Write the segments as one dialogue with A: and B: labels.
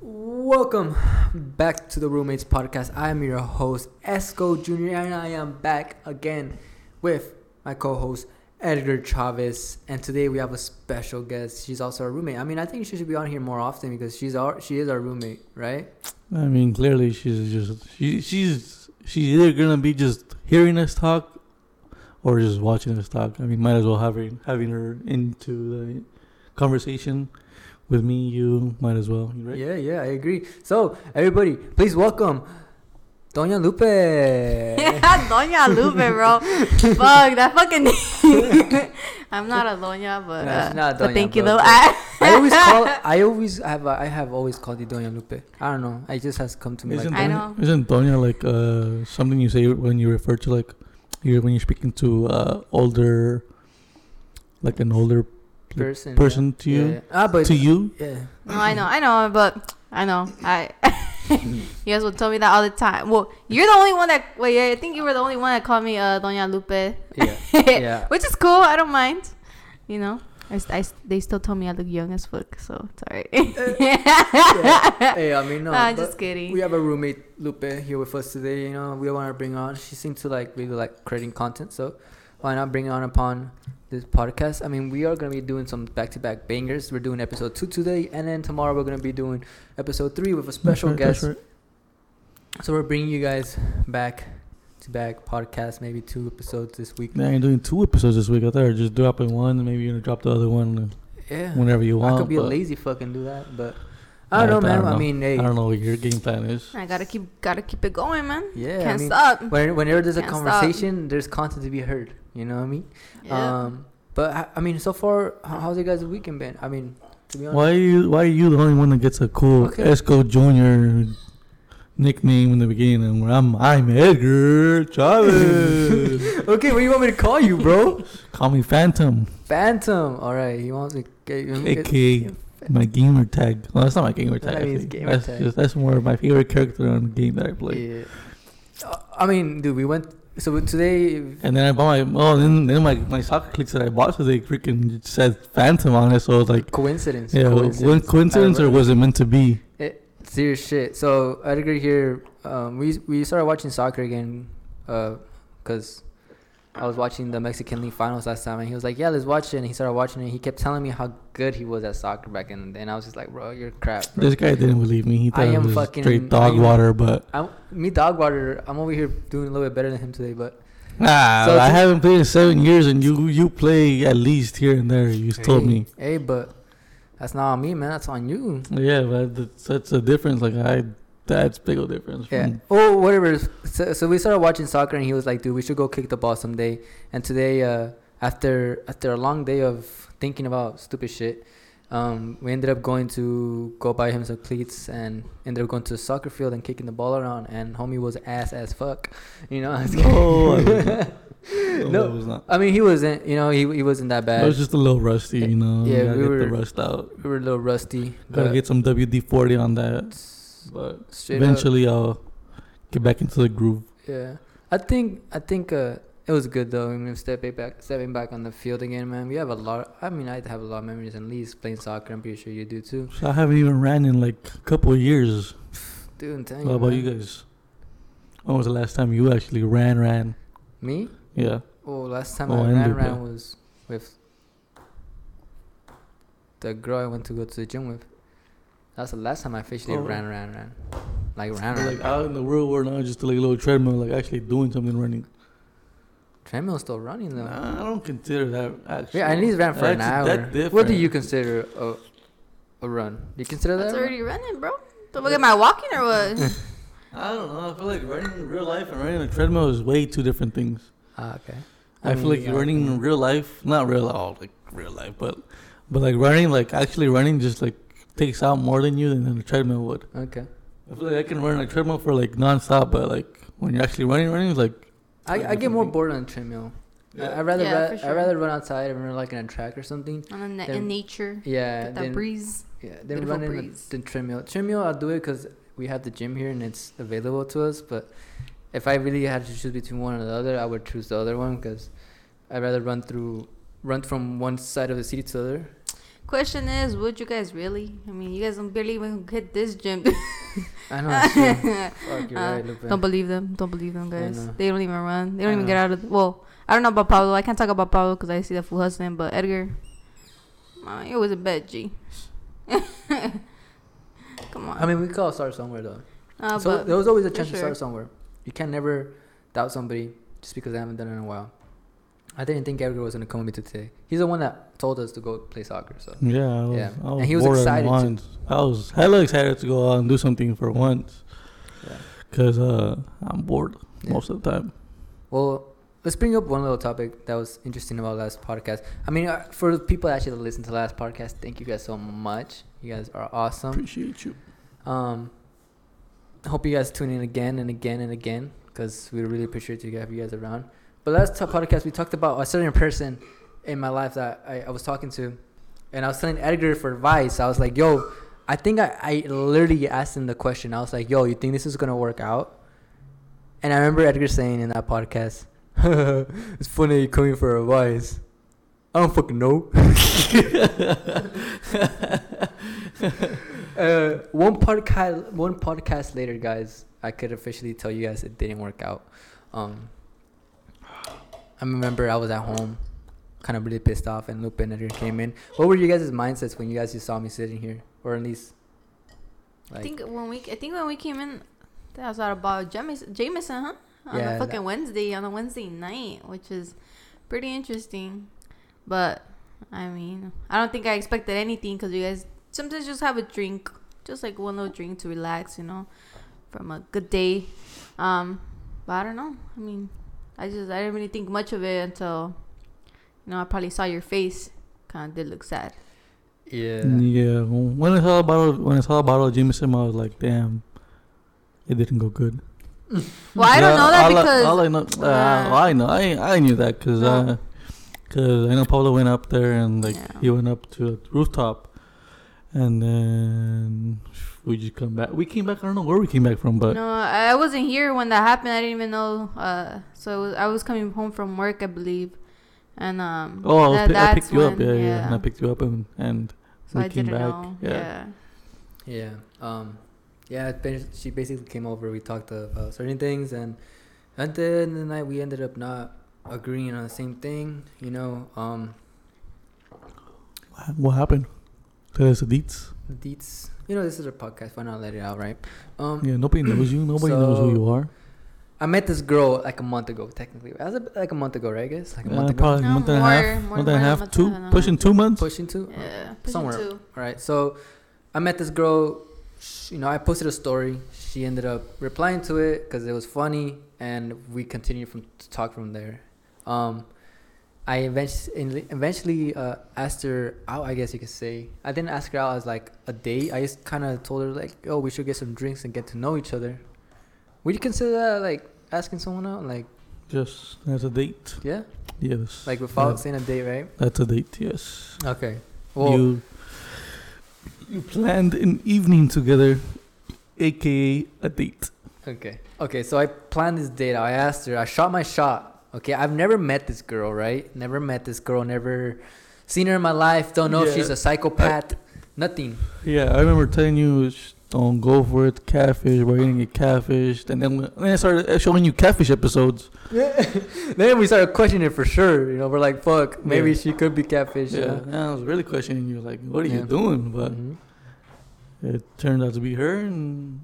A: Welcome back to the Roommates Podcast. I am your host, Ezco Jr., and I am back again with my co host, Edgar Chavez. And today we have a special guest. She's also our roommate. I mean, I think she should be on here more often because she's our she is our roommate, right?
B: I mean, clearly she's just she she's she's either gonna be just hearing us talk or just watching us talk. I mean, might as well having having her into the conversation with me. You might as well, right?
A: Yeah, yeah, I agree. So, everybody, please welcome Doña Lupe.
C: Yeah, Doña Lupe, bro. Fuck, that fucking name. I'm not a Doña, but,
A: No,
C: uh,
A: she's not a
C: but
A: doña,
C: thank you though. I,
A: I always call I always have I have always called you Doña Lupe. I don't know. It just has come to me
B: Isn't
A: like
C: I
B: Doña,
C: know.
B: isn't Doña like uh something you say when you refer to like you when you're speaking to uh older like an older
A: person
B: person
A: yeah.
B: to you
A: Yeah, yeah. Ah, but
B: to you?
A: Yeah.
C: no, I know, I know, but I know. I you guys will tell me that all the time. Well, you're the only one that. Wait, I think you were the only one that called me uh, Doña Lupe.
A: Yeah. Yeah.
C: Which is cool. I don't mind. You know, I, I they still told me I look young as fuck, so it's alright.
A: yeah. Hey, I mean no.
C: I'm just kidding.
A: We have a roommate Lupe here with us today. You know, we want to bring on. She seems to like really like creating content, so why not bring on upon this podcast? I mean, we are gonna be doing some back-to-back bangers. We're doing episode two today, and then tomorrow we're gonna be doing episode three with a special
B: right,
A: guest.
B: right.
A: So we're bringing you guys back to back podcast, maybe two episodes this week.
B: Man, you're doing two episodes this week. I thought just dropping one, and maybe you're gonna drop the other one
A: Yeah.
B: whenever you want.
A: I could be a lazy fucking do that, but I don't know, man. I, mean, hey,
B: I don't know what your game plan is.
C: I gotta keep gotta keep it going, man.
A: yeah,
C: Can't
A: I mean,
C: stop.
A: when, whenever there's a
C: Can't stop.
A: conversation, there's content to be heard. You know what I mean?
C: Yeah.
A: Um, but I, I mean, so far, how's your guys' weekend been? I mean, to be honest,
B: Why are you? Why are you the only one that gets a cool
A: Okay.
B: Ezco Junior nickname in the beginning? And where I'm, I'm Edgar Chavez.
A: okay, what do you want me to call you, bro?
B: Call me Phantom,
A: Phantom. All right, he wants to get you.
B: aka my gamer tag. Well, that's not my gamer tag.
A: That means gamer
B: that's
A: tag.
B: just that's more of my favorite character on the game that I play.
A: Yeah. Uh, I mean, dude, we went. So today,
B: And then I bought my oh, then then my my soccer cleats that I bought today freaking said Phantom on it. So I was like,
A: coincidence.
B: yeah, coincidence, coincidence or was it meant to be?
A: It, serious shit. So Edgar here, um, we we started watching soccer again, uh, cause I was watching the Mexican League finals last time, and he was like, "Yeah, let's watch it." And he started watching it. He kept telling me how good he was at soccer back in the day, and I was just like, "Bro, you're crap." Bro.
B: This guy didn't believe me. He
A: I
B: thought it
A: am fucking-
B: straight dog
A: I am-
B: water, but
A: I'm me dog water. I'm over here doing a little bit better than him today, but
B: nah,
A: So
B: I haven't played in seven years, and you you play at least here and there. You told me.
A: Hey, but that's not on me, man. That's on you.
B: Yeah, but that's, that's a difference. Like I, that's big old difference.
A: Yeah. Oh, whatever. So, so we started watching soccer, and he was like, "Dude, we should go kick the ball someday." And today, uh, after after a long day of thinking about stupid shit, um, we ended up going to go buy him some cleats, and ended up going to the soccer field and kicking the ball around. And homie was ass as fuck, you know.
B: No, I was.
A: No.
B: no, it was not.
A: I mean, he wasn't. You know, he he wasn't that bad.
B: was just a little rusty, you know.
A: Yeah, we
B: get
A: were-
B: the rust out.
A: we were a little rusty.
B: Gotta get some WD forty on that. But
A: straight up.
B: eventually, I'll get back into the groove.
A: Yeah, I think I think uh, it was good though. I mean, stepping back, stepping back on the field again, man. We have a lot. I mean, I have a lot of memories at least playing soccer. I'm pretty sure you do too,
B: So I haven't even ran in like a couple of years.
A: dude. I'm telling
B: What
A: you,
B: about
A: man.
B: you guys? When was the last time you actually ran? Ran?
A: Me?
B: Yeah.
A: Oh, last time
B: Oh,
A: I ran, ran was with the girl I went to go to the gym with. That's the last time I officially
B: Oh.
A: ran, ran, ran. Like ran, ran.
B: like out in the real world now, just like a little treadmill, like actually doing something running.
A: Treadmill's still running though.
B: Nah, I don't consider that actually.
A: yeah, I at least ran for an hour.
B: That's.
A: What do you consider a a run? Do you consider that?
C: That's
A: a run?
C: already running, bro. Don't look at my walking or what?
B: I don't know. I feel like running in real life and running on a treadmill is way two different things.
A: Ah, okay.
B: I, feel like
A: mean,
B: running in real life, not real, oh, like real life, but but like running, like actually running, just like takes out more than you than a treadmill would.
A: Okay.
B: I feel like I can run on a treadmill for like nonstop, but like when you're actually running, running is like
A: I, I get more bored on a treadmill. I, I'd rather
C: Yeah,
A: ra-
C: for
A: I'd rather run outside and run like in a track or something.
C: On the na- in nature,
A: Yeah,
C: get that
A: then
C: breeze.
A: yeah, then
C: beautiful
A: running the,
C: breeze.
A: the treadmill. Treadmill, I'll do it because we have the gym here and it's available to us. But if I really had to choose between one or the other, I would choose the other one because I'd rather run through run from one side of the city to the other.
C: Question is, would you guys really? I mean, you guys don't barely even hit this gym.
A: I know. Fuck, you're
C: Uh,
A: right,
C: don't believe them. Don't believe them, guys. They don't even run. They don't
A: I
C: even
A: know.
C: get out of. The, well, I don't know about Pablo. I can't talk about Pablo because I see the fool hustling. But Edgar, uh, it was a bet, G. Come on.
A: I mean, we could all start somewhere though.
C: uh,
A: so there was always a chance to start somewhere. You can never doubt somebody just because they haven't done it in a while. I didn't think Edgar was gonna come with me today. He's the one that told us to go play soccer. So
B: Yeah, I was,
A: Yeah.
B: I was
A: And he was excited to-.
B: I was hella excited to go out and do something for once.
A: Yeah.
B: Cause uh, I'm bored
A: Yeah.
B: most of the time.
A: Well, let's bring up one little topic that was interesting about last podcast. I mean, uh, for the people actually that listen to last podcast, thank you guys so much. You guys are awesome.
B: Appreciate you.
A: Um, I hope you guys tune in again and again and again because we really appreciate you have you guys around. But last podcast we talked about a certain person in my life that I, I was talking to, and I was telling Edgar for advice. I was like, "Yo, I think I, I literally asked him the question. I was like, "Yo, you think this is gonna work out?" And I remember Edgar saying in that podcast, "It's funny you coming for advice." I don't fucking know. uh, one podcast, one podcast later, guys, I could officially tell you guys it didn't work out. Um, I remember I was at home, kind of really pissed off, and and came in. What were you guys' mindsets when you guys just saw me sitting here, or at least,
C: I think when we, I think when we came in, that was out about Jameson, Jameson, huh? On
A: Yeah,
C: a fucking
A: that-
C: Wednesday, on a Wednesday night, which is pretty interesting. But I mean, I don't think I expected anything because you guys sometimes just have a drink, just like one little drink to relax, you know, from a good day. Um, but I don't know. I mean, I just I didn't really think much of it until, you know, I probably saw your face. Kind of did look sad.
A: yeah,
B: Yeah. When I saw a bottle, when I saw a bottle of Jameson, I was like, damn, it didn't go good.
C: Well, I don't know that
B: all I-
C: because
B: all I know, uh,
C: uh,
B: I know, I I knew that because
C: No.
B: because I know Pablo went up there and like
C: Yeah.
B: he went up to a rooftop, and then we just come back. We came back. I don't know where we came back from, but
C: no, I wasn't here when that happened. I didn't even know. Uh, so it was, I was coming home from work, I believe, and um.
B: oh, I, was
C: that-
B: pi- I picked you up.
C: when-
B: Yeah, yeah, And I picked you up and and
C: So
B: we
C: I
B: came
C: didn't
B: back.
C: know.
B: Yeah.
C: Yeah.
A: yeah. Um, yeah. She basically came over. We talked about certain things, and at the end of the night, we ended up not agreeing on the same thing. You know, um,
B: What happened? Tell us the deets.
A: the deets. You know, this is a podcast. Why not let it out, right? Um,
B: Yeah, nobody knows you. Nobody knows who you are.
A: I met this girl like a month ago, technically. That was a, like a month ago, right? I guess like a
B: Uh,
A: month ago.
B: probably
C: No,
B: month and a half.
C: more-
B: month and a half.
C: Two.
B: Two,
C: and a half.
B: pushing two months.
A: Pushing two.
C: Yeah. pushing
A: somewhere.
C: two.
A: All right. So I met this girl. sh you know, I posted a story. She ended up replying to it because it was funny, and we continued from to talk from there. Um, I eventually eventually uh, asked her out. I guess you could say. I didn't ask her out as like a date. I just kind of told her like, "Oh, we should get some drinks and get to know each other." Would you consider that like asking someone out? Like,
B: Just as a date.
A: yeah,
B: Yes.
A: like without
B: Yeah.
A: saying a date, right?
B: That's a date. Yes.
A: Okay. Well,
B: you you planned an evening together, aka a date.
A: Okay. Okay, so I planned this date. I asked her, I shot my shot. Okay, I've never met this girl, right? Never met this girl, never seen her in my life. Don't know if she's a psychopath. Nothing.
B: Yeah, I remember telling you don't go for it. Catfish. We're gonna get catfished, and then when- then I started showing you catfish episodes. Yeah.
A: then we started questioning it for sure. You know, we're like, fuck, maybe
B: Yeah.
A: she could be catfish. you
B: Yeah,
A: know?
B: and I was really questioning you, like, what are
A: Yeah.
B: you doing? But
A: Mhm.
B: it turned out to be her, and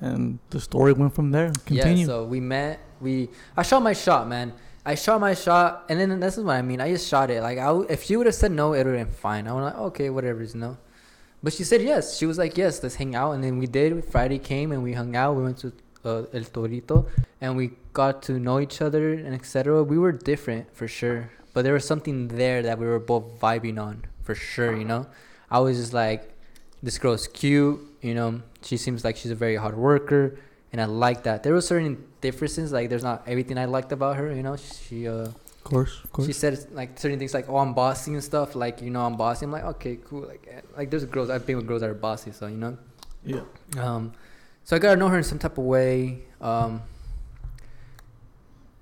B: and the story went from there. Continue.
A: Yeah, so we met. We I shot my shot, man. I shot my shot, and then this is what I mean. I just shot it. Like, I w- if she would have said no, it would have been fine. I was like, okay, whatever, you know. But she said yes. She was like, yes, let's hang out, and then we did. Friday came, and we hung out. We went to uh, El Torito, and we got to know each other, and etc. We were different for sure, but there was something there that we were both vibing on for sure. You know, I was just like, this girl's cute. You know, she seems like she's a very hard worker and I like that. There were certain differences, like there's not everything I liked about her. You know, she uh,
B: of course, of course.
A: she said like certain things like, "Oh, I'm bossy and stuff." Like you know, I'm bossy. I'm like, okay, cool. Like eh, like there's girls I've been with girls that are bossy, so you know.
B: yeah.
A: Um, so I got to know her in some type of way. Um,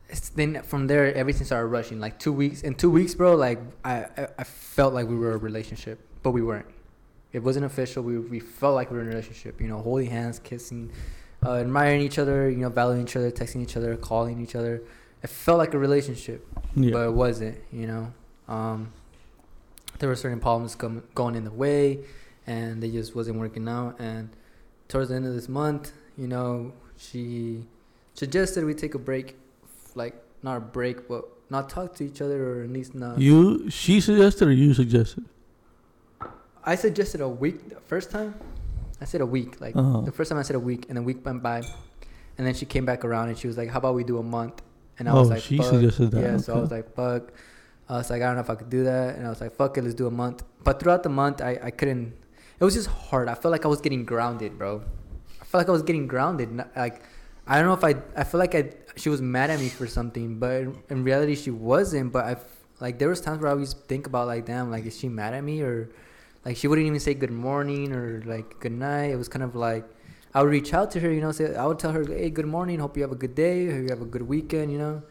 A: it's then from there everything started rushing. Like two weeks in two weeks, bro. Like I I, I felt like we were a relationship, but we weren't. It wasn't official. We we felt like we were in a relationship. You know, holding hands, kissing, uh, admiring each other. You know, valuing each other, texting each other, calling each other. It felt like a relationship,
B: Yeah.
A: but it wasn't. You know, um, there were certain problems come, going in the way, and they just wasn't working out. And towards the end of this month, you know, she suggested we take a break, like not a break, but not talk to each other, or at least not.
B: you, she suggested or you suggested?
A: I suggested a week the first time. I said a week. Like
B: Uh-huh.
A: the first time I said a week, and the week went by, and then she came back around and she was like, "How about we do a month?" And I
B: oh,
A: was like, "Oh,
B: she
A: "Fuck."
B: suggested that.
A: Yeah, so I was like, "Fuck." I was like, "I don't know if I could do that," and I was like, "Fuck it, let's do a month." But throughout the month, I I couldn't. It was just hard. I felt like I was getting grounded, bro. I felt like I was getting grounded. Like I don't know if I. I feel like I. She was mad at me for something, but in, reality, she wasn't. But I like there was times where I always think about like, damn, like is she mad at me or like she wouldn't even say good morning or like good night. It was kind of like I would reach out to her, you know, say I would tell her, hey, good morning, hope you have a good day, hope you have a good weekend, you know,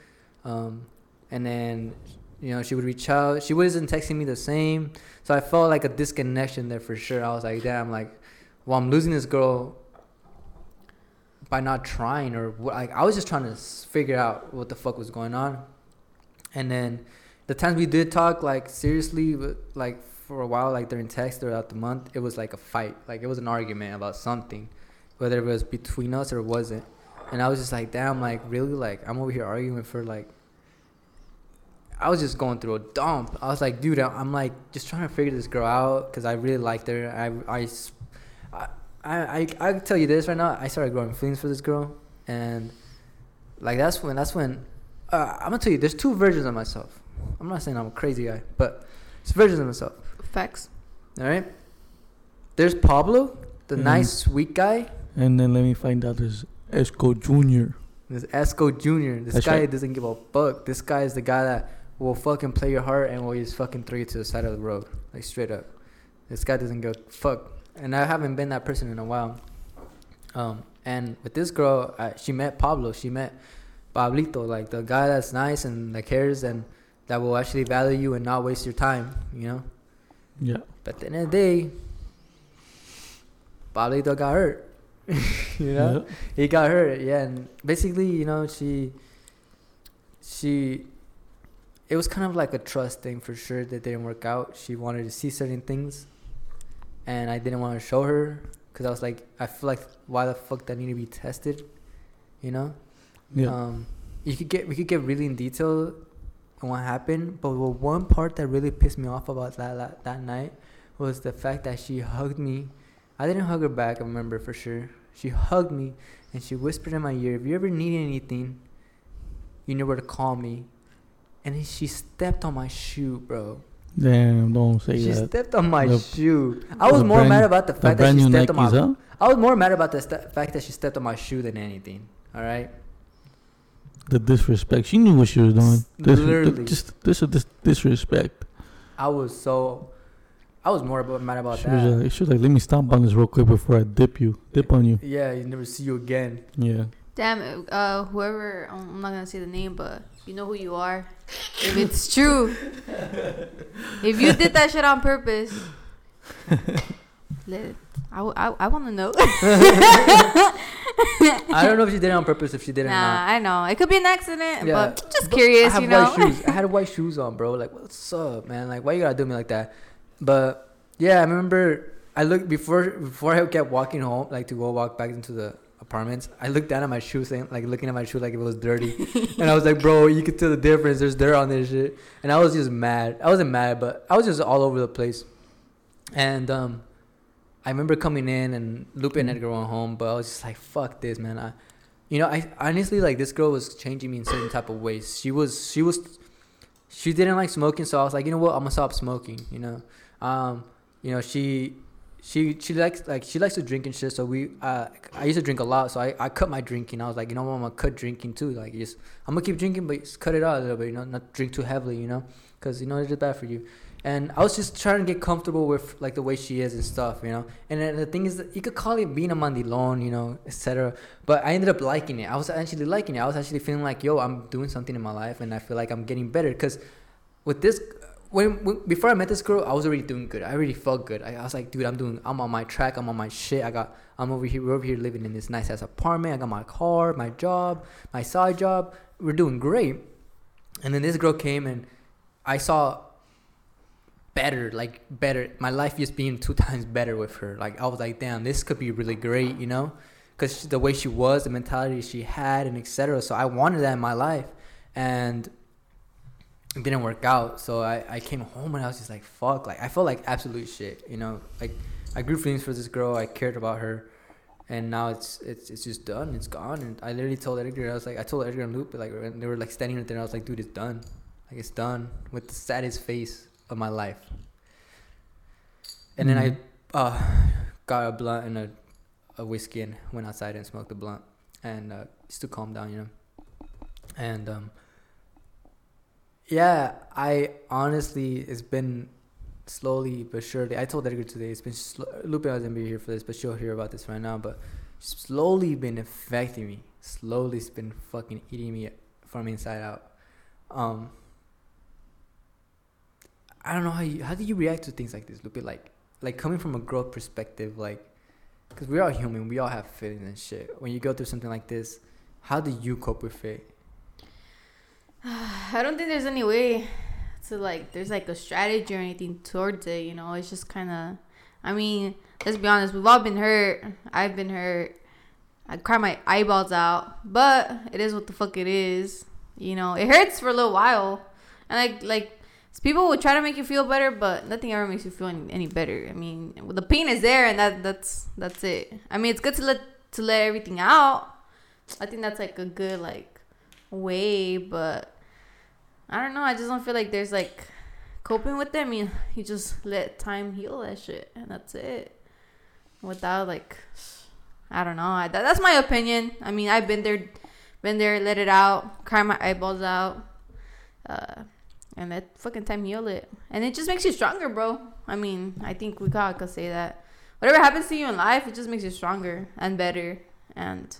A: um, and then you know she would reach out. She wasn't texting me the same, so I felt like a disconnection there for sure. I was like, damn, like, well, I'm losing this girl by not trying or. Like I was just trying to figure out what the fuck was going on, and then the times we did talk like seriously, like for a while, like during text throughout the month, it was like a fight. Like it was an argument about something, whether it was between us or wasn't. And I was just like, damn, like really, like I'm over here arguing for like. I was just going through a dump. I was like, dude, I- I'm like just trying to figure this girl out because I really liked her. I I I I tell you this right now. I started growing feelings for this girl, and like that's when that's when uh, I'm gonna tell you. There's two versions of myself. I'm not saying I'm a crazy guy, but it's versions of myself.
C: Facts.
A: All right. There's Pablo, the
B: Mhm.
A: nice, sweet guy.
B: And then let me find out this Ezco Junior.
A: There's Ezco Jr. This
B: That's
A: guy
B: right.
A: doesn't give a fuck. This guy is the guy that will fucking play your heart and will just fucking throw you to the side of the road, like straight up. This guy doesn't give a fuck, and I haven't been that person in a while. Um, and with this girl, I, she met Pablo. She met Pablito, like the guy that's nice and that cares and that will actually value you and not waste your time. You know.
B: Yeah.
A: But at the end of the day, Pablito got hurt. you know,
B: Yeah.
A: he got hurt. Yeah, and basically, you know, she, she, it was kind of like a trust thing for sure that didn't work out. She wanted to see certain things, and I didn't want to show her because I was like, I feel like why the fuck that need to be tested, you know?
B: Yeah.
A: Um, you could get we could get really in detail what happened, but the one part that really pissed me off about that, that that night was the fact that she hugged me. I didn't hug her back. I remember for sure. She hugged me and she whispered in my ear, "If you ever need anything, you know where to call me." And then she stepped on my shoe, bro.
B: Damn, don't say
A: She
B: that.
A: She stepped on my
B: The-
A: shoe. I was more
B: brand-
A: mad about the
B: The
A: fact that she stepped on my.
B: huh?
A: I was more mad about the st- fact that she stepped on my shoe than anything. All right.
B: The disrespect. She knew what she was doing. Dis-
A: Literally.
B: Just this dis- disrespect.
A: I was so, I was more about, mad about
B: She
A: that.
B: was, like, she was like, let me stomp on this real quick before I dip you. Dip on you.
A: yeah, you never see you again.
B: Yeah.
C: Damn, uh, whoever, I'm not gonna say the name, but you know who you are. If it's true, if you did that shit on purpose, let it, I, w- I, I want to know.
A: I don't know if she did it on purpose. If she did it
C: nah,
A: not.
C: I know. It could be an accident,
A: Yeah.
C: but just
A: But
C: curious,
A: I have
C: you know?
A: white shoes. I had white shoes on, bro. Like, what's up, man? Like, why you gotta do me like that? But yeah, I remember I looked before before I kept walking home, like to go walk back into the apartments. I looked down at my shoe, saying like looking at my shoe like it was dirty, and I was like, bro, you could tell the difference. There's dirt on this shit, and I was just mad. I wasn't mad, but I was just all over the place. And um, I remember coming in and Lupe and Edgar went home, but I was just like, fuck this, man. I, you know, I honestly like this girl was changing me in certain type of ways. She was, she was, she didn't like smoking, so I was like, you know what, I'm gonna stop smoking. You know, um, you know, she, she, she likes like she likes to drink and shit. So we, uh, I used to drink a lot, so I, I cut my drinking. I was like, you know what, I'm gonna cut drinking too. Like, just I'm gonna keep drinking, but just cut it out a little bit. You know, not drink too heavily. You know, because you know it's just bad for you. And I was just trying to get comfortable with like the way she is and stuff, you know. And then the thing is, you could call it being a mandilon, you know, etc. But I ended up liking it. I was actually liking it. I was actually feeling like, yo, I'm doing something in my life, and I feel like I'm getting better. Cause with this, when, when before I met this girl, I was already doing good. I already felt good. I, I was like, dude, I'm doing. I'm on my track. I'm on my shit. I got. I'm over here. We're over here living in this nice ass apartment. I got my car, my job, my side job. We're doing great. And then this girl came and I saw better, like better. My life just being two times better with her. Like I was like, damn, this could be really great, you know, because the way she was, the mentality she had, and etc. So I wanted that in my life, and it didn't work out. So I, I came home and I was just like, fuck, like I felt like absolute shit, you know, like I grew feelings for this girl, I cared about her. And now it's it's it's just done. It's gone. And I literally told Edgar, I was like, I told Edgar and Lupe, like, they were like standing there, and I was like, dude, it's done. Like it's done with the saddest face of my life. And then I uh, got a blunt and a, a whiskey and went outside and smoked the blunt and uh, just to calm down, you know. And um, yeah, I honestly, it's been slowly but surely. I told Edgar today, it's been sl- Lupe wasn't be here for this, but she'll hear about this right now. But slowly been affecting me. Slowly, it's been fucking eating me from inside out. Um, I don't know how you how do you react to things like this, Lupe? Like like coming from a growth perspective, like because we are human, we all have feelings and shit. When you go through something like this, how do you cope with it?
C: I don't think there's any way to like there's like a strategy or anything towards it, you know. It's just kind of I mean, let's be honest, we've all been hurt. I've been hurt. I cry my eyeballs out, but it is what the fuck it is. You know, it hurts for a little while. And like like people will try to make you feel better, but nothing ever makes you feel any, any better. I mean, the pain is there, and that that's that's it. I mean, it's good to let to let everything out. I think that's like a good like way, but I don't know. I just don't feel like there's like coping with them. mean, you just let time heal that shit, and that's it. Without like, I don't know. I, that, that's my opinion. I mean, I've been there, been there, let it out, cry my eyeballs out. Uh, and that fucking time heal it. And it just makes you stronger, bro. I mean, I think we all could say that. Whatever happens to you in life, it just makes you stronger and better. And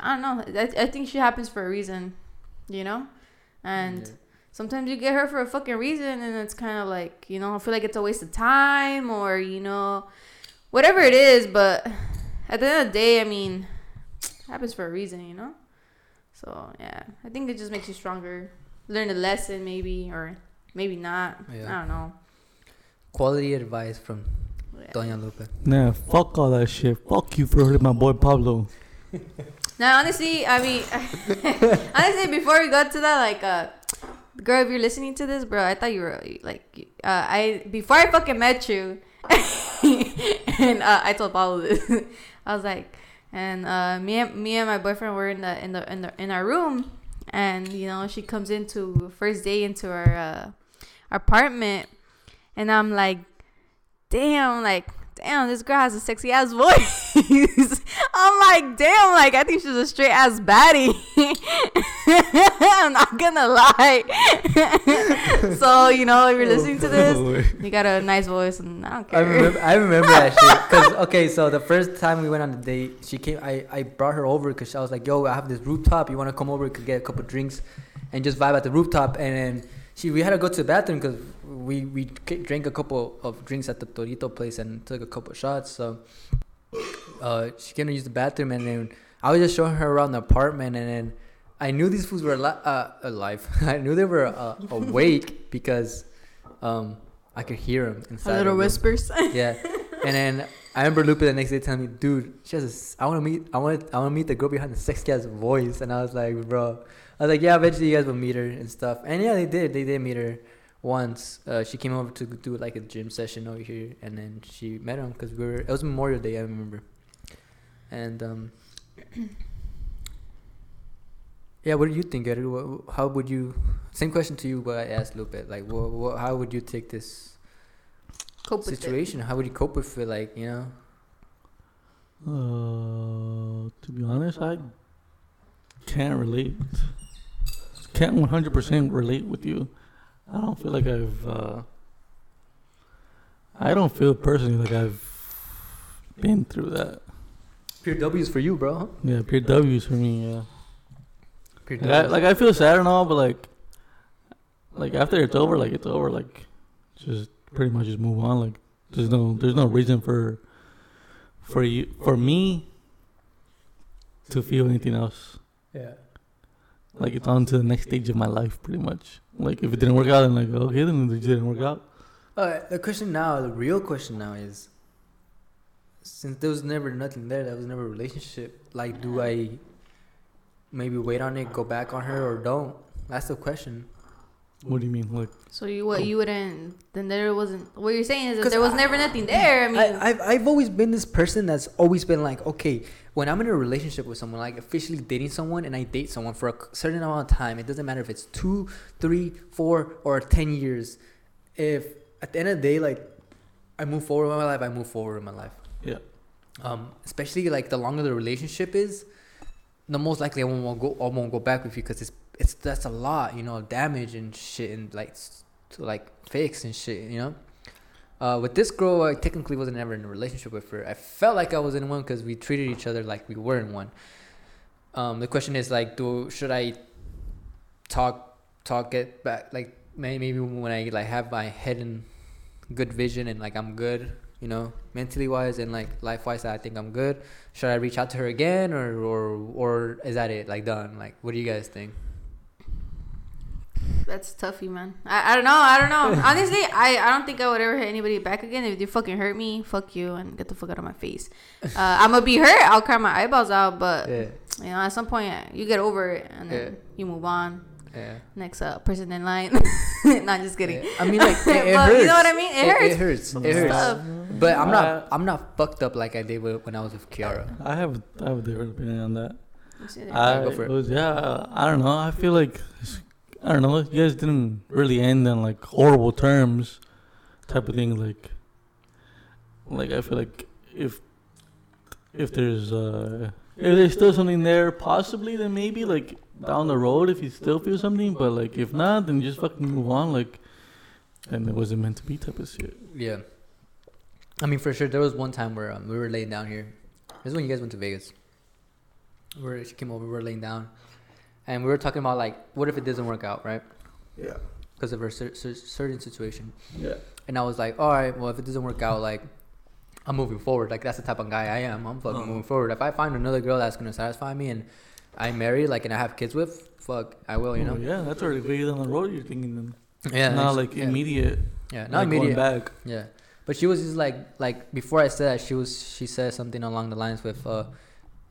C: I don't know. I, I think she happens for a reason, you know? And yeah. sometimes you get hurt for a fucking reason, and it's kind of like, you know, I feel like it's a waste of time or, you know, whatever it is. But at the end of the day, I mean, happens for a reason, you know? So, yeah, I think it just makes you stronger learn a lesson maybe or maybe not. Yeah. I don't know.
A: Quality advice from yeah. Doña Lupe.
B: Nah, fuck all that shit. Fuck you for hurting my boy Pablo.
C: now, honestly, I mean, honestly, before we got to that, like, uh, girl, if you're listening to this, bro, I thought you were like, uh, I before I fucking met you, and uh, I told Pablo this. I was like, and uh, me and me and my boyfriend were in the in the in the in our room, and you know she comes into first day into our uh, apartment. And i'm like damn like damn this girl has a sexy ass voice. I'm like damn like i think she's a straight ass baddie. I'm not gonna lie. So you know if you're oh, listening to this you got a nice voice and i don't care.
A: i remember, I remember that shit because okay so the first time we went on the date she came i, I brought her over because i was like yo i have this rooftop you want to come over could get a couple drinks and just vibe at the rooftop. And then she we had to go to the bathroom because we we drank a couple of drinks at the Torito place and took a couple shots. So uh, she came to use the bathroom and then I was just showing her around the apartment and then I knew these fools were uh, alive. I knew they were uh, awake because um, I could hear them inside.
C: A little whispers.
A: yeah, and then I remember Lupe the next day telling me, "Dude, she has. A, I want to meet. I want. I want to meet the girl behind the sexy ass voice." And I was like, "Bro." I was like, "Yeah, eventually you guys will meet her and stuff." And yeah, they did. They did meet her once. Uh, she came over to do like a gym session over here, and then she met him because we were. It was Memorial Day, I remember. And um, yeah, what do you think, Eddie? How would you? Same question to you, what I asked Lupe. Like, what, what, how would you take this
C: cope
A: situation? How would you cope with it? Like, you know.
B: Uh, to be honest, I can't relate. Can't one hundred percent relate with you. I don't feel like I've uh, I don't feel personally like I've been through that.
A: Pure W's for you, bro.
B: Yeah, pure W's for me. Yeah.
A: Pure
B: Like I, like I feel sad and all, but like, like after it's over, like it's over. Like, just pretty much just move on. Like, there's no there's no reason for for you for me to feel anything else.
A: yeah.
B: Like it's on to the next stage of my life, pretty much. Like if it didn't work out, then like okay, then it didn't work out.
A: Alright, the question now, the real question now is, since there was never nothing there, there was never a relationship. Like, do I maybe wait on it, go back on her, or don't? That's the question.
B: What do you mean? Like
C: So you what you wouldn't then there wasn't what you're saying is that
A: 'Cause
C: there was
A: I-
C: never nothing there. I mean
A: I, I've I've always been this person that's always been like, okay, when I'm in a relationship with someone, like officially dating someone, and I date someone for a certain amount of time, it doesn't matter if it's two, three, four, or ten years. If at the end of the day, like I move forward in my life, I move forward in my life.
B: Yeah.
A: Um, especially like the longer the relationship is, the most likely I won't go. I won't go back with you because it's it's that's a lot, you know, damage and shit, and like to like fix and shit, you know. Uh, with this girl, I technically wasn't ever in a relationship with her. I felt like I was in one because we treated each other like we were in one. Um, the question is like, do should I talk talk it back? Like maybe when I like have my head in good vision and like I'm good, you know, mentally wise and like life wise, I think I'm good. Should I reach out to her again or or or is that it? Like done? Like what do you guys think?
C: That's toughy, man. I, I don't know. I don't know. Honestly, I, I don't think I would ever hit anybody back again. If you fucking hurt me, fuck you and get the fuck out of my face. Uh, I'm gonna be hurt. I'll cry my eyeballs out, but
A: Yeah,
C: you know, at some point you get over it and then
A: Yeah.
C: you move on.
A: yeah.
C: Next uh, person in line. Not just kidding.
A: Yeah. I mean, like it, it
C: But
A: hurts.
C: you know what I mean? It hurts.
A: It, hurts. It hurts.
C: tough.
A: But I'm not.
B: Uh,
A: I'm not fucked up like I did with, when I was with Kiara.
B: I have I have a different opinion on that.
C: Uh,
B: I
A: go for it.
B: was yeah. I don't know. I feel like I don't know. You guys didn't really end on like horrible terms, type of thing. Like, like I feel like if if there's uh if there's still something there, possibly then maybe like down the road if you still feel something. But like if not, then just fucking move on. Like, and it wasn't meant to be type of shit.
A: Yeah. I mean, for sure, there was one time where um, we were laying down here. This is when you guys went to Vegas. Where she came over, we were laying down, and we were talking about like, what if it doesn't work out, right?
B: Yeah.
A: Because of cer- cer- certain situation.
B: Yeah.
A: And I was like, all right, well, if it doesn't work out, like, I'm moving forward. Like, that's the type of guy I am. I'm fucking
B: Uh-huh.
A: moving forward. If I find another girl that's gonna satisfy me and I marry, like, and I have kids with, fuck, I will, you know.
B: Oh, yeah, that's already way down the road. You're thinking then.
A: Yeah.
B: not like
A: yeah.
B: immediate.
A: Yeah, not
B: like going
A: immediate.
B: back.
A: Yeah, but she was just like like before I said that she was she said something along the lines with uh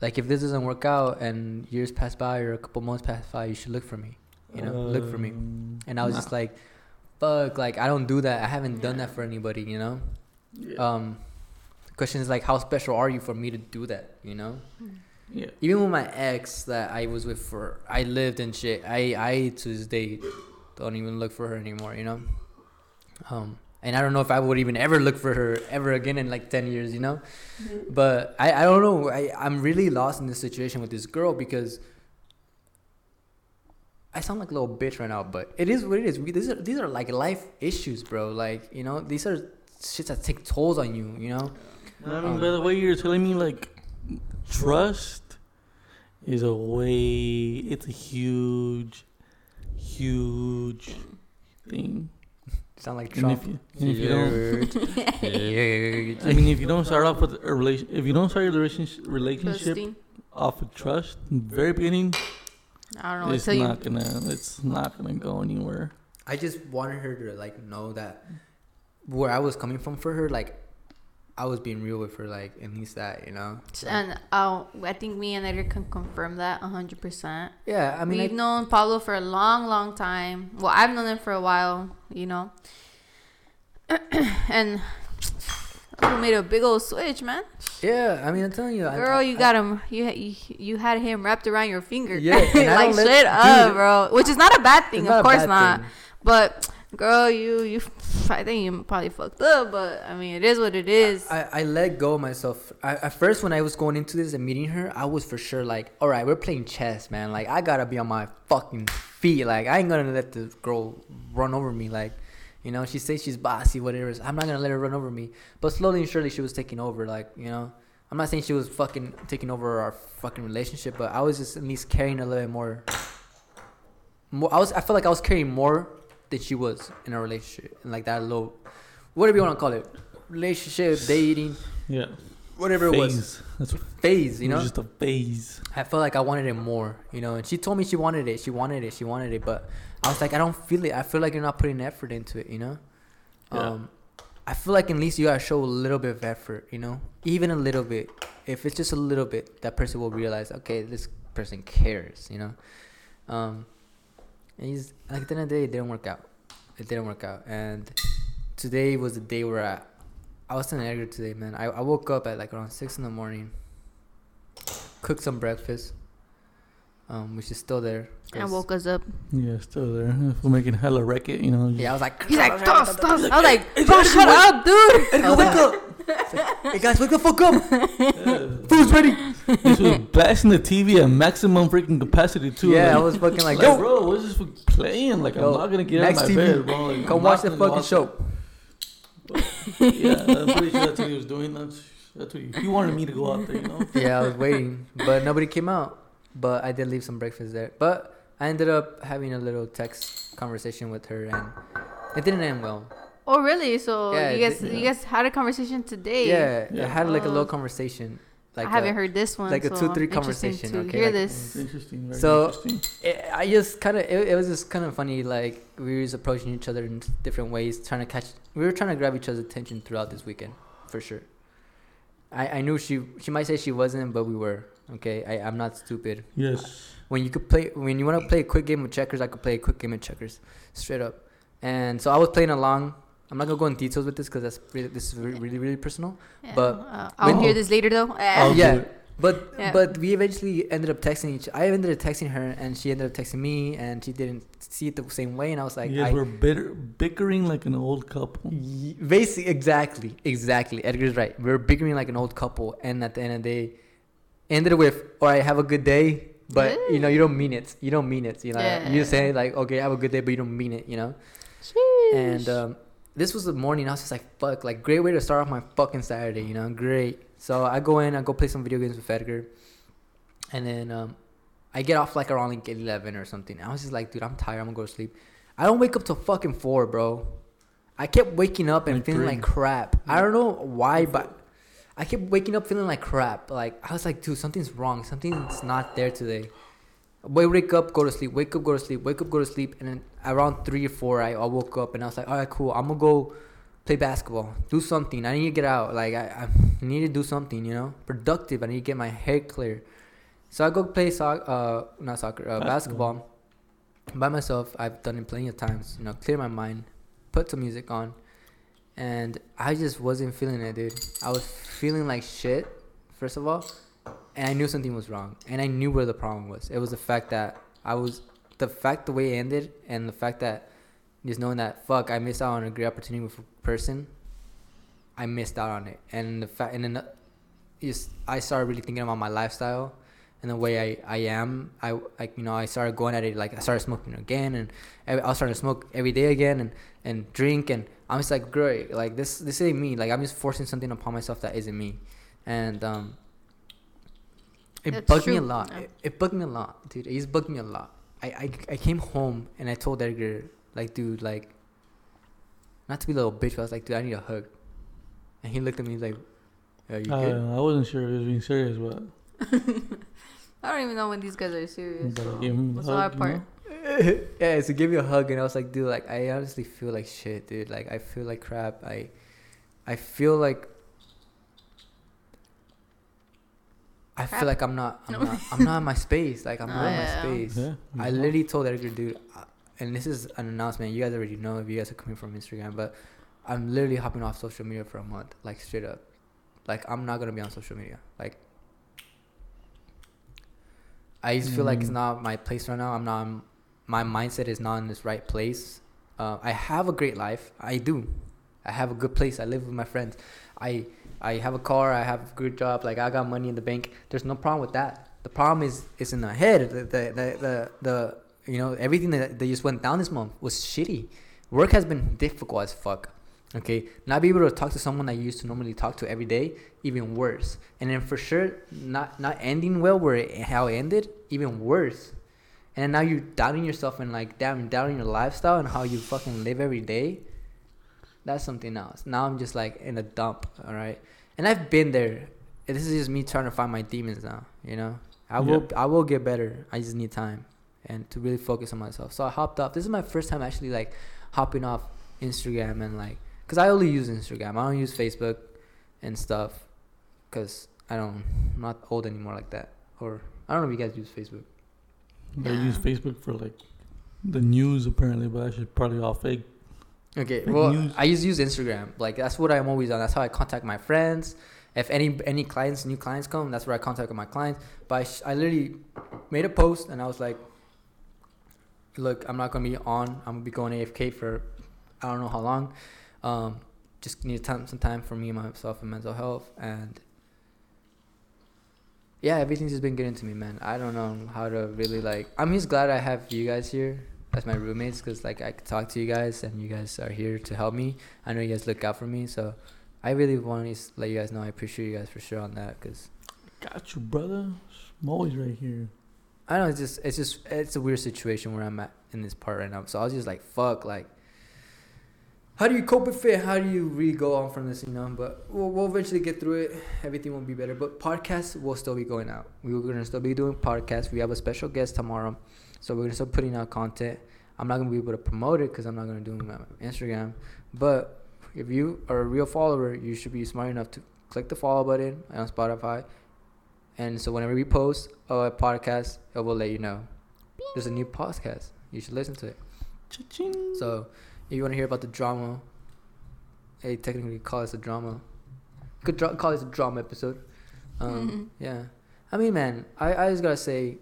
A: like if this doesn't work out and years pass by or a couple months pass by, you should look for me. You know, look for me.
B: Um,
A: And I was
B: nah.
A: just like, fuck, like I don't do that. I haven't done that for anybody. You know.
B: Yeah.
A: Um, the question is like, how special are you for me to do that? You know.
B: yeah.
A: Even with my ex that I was with for, I lived and shit. I I to this day don't even look for her anymore. You know. Um, and I don't know if I would even ever look for her ever again in like ten years. You know. Mm-hmm. But I I don't know. I I'm really lost in this situation with this girl because. I sound like a little bitch right now, but it is what it is. We, these are these are like life issues, bro. Like you know, these are shits that take tolls on you. You know.
B: I mean, um, by the way you're telling me, like, trust is a way. It's a huge, huge thing.
A: Sound like
B: And if you, and if you don't, I mean, if you don't start off with a relation, if you don't start your relationship relationship
C: Trusting.
B: off of trust, in the very beginning,
C: I don't know
B: it's
C: to tell you.
B: not gonna, it's not gonna go anywhere.
A: I just wanted her to like know that where I was coming from for her, like I was being real with her, like at least that, you know.
C: And uh, I think me and Edgar can confirm that 100%.
A: yeah, I mean,
C: We've
A: I,
C: known Pablo for a long, long time. Well, I've known him for a while, you know. and we made a big old switch, man.
A: yeah, I mean, I'm telling you,
C: Girl,
A: I,
C: you got him. You, you you had him wrapped around your finger.
A: Yeah,
C: like
A: let-
C: shit up,
A: dude,
C: bro. Which is not a bad thing, of course not.
A: thing.
C: But girl, you you, I think you probably fucked up. But I mean, it is what it is.
A: I, I let go of myself. I, at first, when I was going into this and meeting her, I was for sure like, all right, we're playing chess, man. Like, I gotta be on my fucking feet. Like, I ain't gonna let this girl run over me. Like, You know, she says she's bossy, whatever. I'm not gonna let her run over me. But slowly and surely, she was taking over. Like, you know, I'm not saying she was fucking taking over our fucking relationship, but I was just at least carrying a little bit more. More, I was. I felt like I was carrying more than she was in a relationship, and like that low, whatever you want to call it, relationship, dating,
B: Yeah.
A: whatever it was,
B: Phase. That's what,
A: phase. You know,
B: just a phase.
A: I felt like I wanted it more, you know. And she told me she wanted it, she wanted it, she wanted it, but I was like, I don't feel it. I feel like you're not putting effort into it, you know.
B: Yeah.
A: Um, I feel like at least you gotta show a little bit of effort, you know, even a little bit. If it's just a little bit, that person will realize, okay, this person cares, you know. Um, and he's like at the end of the day, it didn't work out. It didn't work out, and today was the day where I, I was telling Edgar today, man. I, I woke up at like around six in the morning, cooked some breakfast, um, which is still there.
C: And
A: 'cause-
C: woke us up.
B: Yeah, still there. We're making hella racket, you know.
A: Yeah, I was like,
C: He's like, toss, toss. I was like, bro, shut up, dude.
A: Edgar, wake up! hey guys, wake the fuck up!
B: Yeah.
A: Food's ready.
B: This was blasting the TV at maximum freaking capacity too.
A: Yeah, I was fucking like,
B: like,
A: yo,
B: bro, what's this for playing? Like,
A: Yo,
B: I'm not gonna get out of
A: Max
B: my
A: TV,
B: bed, bro. Like,
A: come
B: I'm
A: watch the fucking
B: watch
A: show.
B: it. Yeah, I'm pretty sure that's what he was doing. That's that's what he, he wanted me to go out there, you know.
A: yeah, I was waiting, but nobody came out. But I did leave some breakfast there. But I ended up having a little text conversation with her, and it didn't end well.
C: Oh, really? So
A: Yeah,
C: you guys,
A: did-
C: you guys had a conversation today.
A: Yeah,
B: Yeah.
A: I had like a
C: Oh.
A: little conversation. Like
C: I haven't
A: a-
C: heard this one.
A: like a
C: so
A: 2-3 conversation, okay,
C: hear
A: like-
C: this.
B: Interesting. Very
A: So-
B: interesting.
A: it, I just kind of it, it was just kind of funny. Like we were just approaching each other in different ways, trying to catch. We were trying to grab each other's attention throughout this weekend, for sure. I I knew she she might say she wasn't, but we were. Okay, I I'm not stupid.
B: Yes.
A: when you could play when you want to play a quick game of checkers i could play a quick game of checkers straight up and so i was playing along i'm not gonna go in details with this because that's really, this is really, really really personal
C: Yeah.
A: but
C: uh, I'll
B: when-
C: hear this later though.
B: I'll
A: yeah. but
C: Yeah.
A: but we eventually ended up texting each i ended up texting her and she ended up texting me and she didn't see it the same way and i was like
B: you guys
A: I,
B: were bitter, bickering like an old couple.
A: Y- Basically, exactly, exactly. Edgar's right. We were bickering like an old couple, and at the end of the day, ended with, "All right, have a good day," but you know, you don't mean it. You don't mean it. You know, you
C: Yeah.
A: say like, "Okay, have a good day," but you don't mean it. You know. And um, this was the morning. I was just like, "Fuck!" Like, great way to start off my fucking Saturday. You know, great. So I go in, I go play some video games with Edgar, and then um, I get off like around like eleven or something. I was just like, "Dude, I'm tired. I'm gonna go to sleep." I don't wake up till fucking four, bro. I kept waking up and
B: Like
A: feeling
B: three.
A: like crap. I don't know why, but I kept waking up feeling like crap. Like I was like, dude, something's wrong. Something's not there today. Wait, wake up, go to sleep. Wake up, go to sleep. Wake up, go to sleep. And then around three or four, I, I woke up and I was like, all right, cool. I'm gonna go play basketball. Do something. I need to get out. Like I, I need to do something. You know, productive. I need to get my head clear. So I go play soccer. Uh, not soccer. Uh,
B: Basketball.
A: basketball. By myself. I've done it plenty of times. You know, clear my mind, put some music on, and I just wasn't feeling it, dude. I was feeling like shit. First of all, and I knew something was wrong, and I knew where the problem was. It was the fact that I was the fact the way it ended, and the fact that just knowing that fuck, I missed out on a great opportunity with a person. I missed out on it, and the fact, and then uh, just I started really thinking about my lifestyle and the way I, I am. I like you know I started going at it like I started smoking again, and I I was starting to smoke every day again, and and drink, and I'm just like great, like this this ain't me. Like I'm just forcing something upon myself that isn't me, and um. It
C: That's
A: bugged me a lot.
C: Yeah.
A: It, it bugged me a lot, dude. It just bugged me a lot. I, I, I came home and I told Edgar, like, dude, like, not to be a little bitch, but I was like, dude, I need a hug. And he looked at me like, are you good?
B: Uh, I wasn't sure if he was being serious, but,
C: I don't even know when these guys are serious.
B: but I gave the
C: hard
B: hug, you
C: part.
B: know?
A: yeah, so give me a hug, and I was like, dude, like I honestly feel like shit, dude. Like I feel like crap. I, I feel like. I
C: Crap?
A: feel like I'm not, I'm
C: No.
A: not, I'm not in my space. Like I'm
C: Oh,
A: not in my space.
B: Yeah.
A: I literally told Edgar, dude, and this is an announcement. You guys already know if you guys are coming from Instagram, but I'm literally hopping off social media for a month, like straight up. Like I'm not gonna be on social media. Like I just feel like it's
B: Mm.
A: not my place right now. I'm not. My mindset is not in this right place. Uh, I have a great life. I do. I have a good place. I live with my friends. I I have a car. I have a good job. Like I got money in the bank. There's no problem with that. The problem is is in the head. The the the the, the you know everything that, that just went down this month was shitty. work has been difficult as fuck. Okay, not be able to talk to someone I used to normally talk to every day, even worse. And then for sure, not not ending well where it, how it ended, even worse. And now you're doubting yourself and like damn, doubting your lifestyle and how you fucking live every day. That's something else. Now I'm just like in a dump. All right, and I've been there. This is just me trying to find my demons now. You know, I will I will get better. I just need time and to really focus on myself. So I hopped off. This is my first time actually like hopping off Instagram and like because I only use Instagram. I don't use Facebook and stuff because I don't. I'm not old anymore like that. Or I don't know if you guys use Facebook.
C: I
B: use Facebook for like the news apparently, but that should probably all fake.
A: Okay,
B: Fake
A: well,
B: news.
A: I use use Instagram. Like that's what I'm always on. That's how I contact my friends. If any any clients, new clients come, that's where I contact my clients. But I, sh- I literally made a post and I was like, "Look, I'm not gonna be on. I'm gonna be going AFK for I don't know how long. Um, just need time, some time for me, myself, and mental health. And yeah, everything's just been getting to me, man. I don't know how to really like. I'm just glad I have you guys here as my roommates because like I could talk to you guys and you guys are here to help me. I know you guys look out for me, so I really want to let you guys know I appreciate you guys for sure on that because
B: Got you, brother. I'm always right here.
A: I know it's just it's just it's a weird situation where I'm at in this part right now. So I was just like, fuck, like, how do you cope with it? How do you really go on from this? You know, but we'll, we'll eventually get through it. Everything will be better. But podcasts will still be going out. We're gonna still be doing podcasts. We have a special guest tomorrow, so we're gonna start putting out content. I'm not gonna be able to promote it because I'm not gonna do it on Instagram. But if you are a real follower, you should be smart enough to click the follow button on Spotify. And so whenever we post a podcast, it will let you know. There's a new podcast. You should listen to it.
B: Cha-ching.
A: So if you want to hear about the drama, hey, technically call this a drama. Could dra- call this a drama episode. Um, yeah. I mean, man, I, I just gotta say,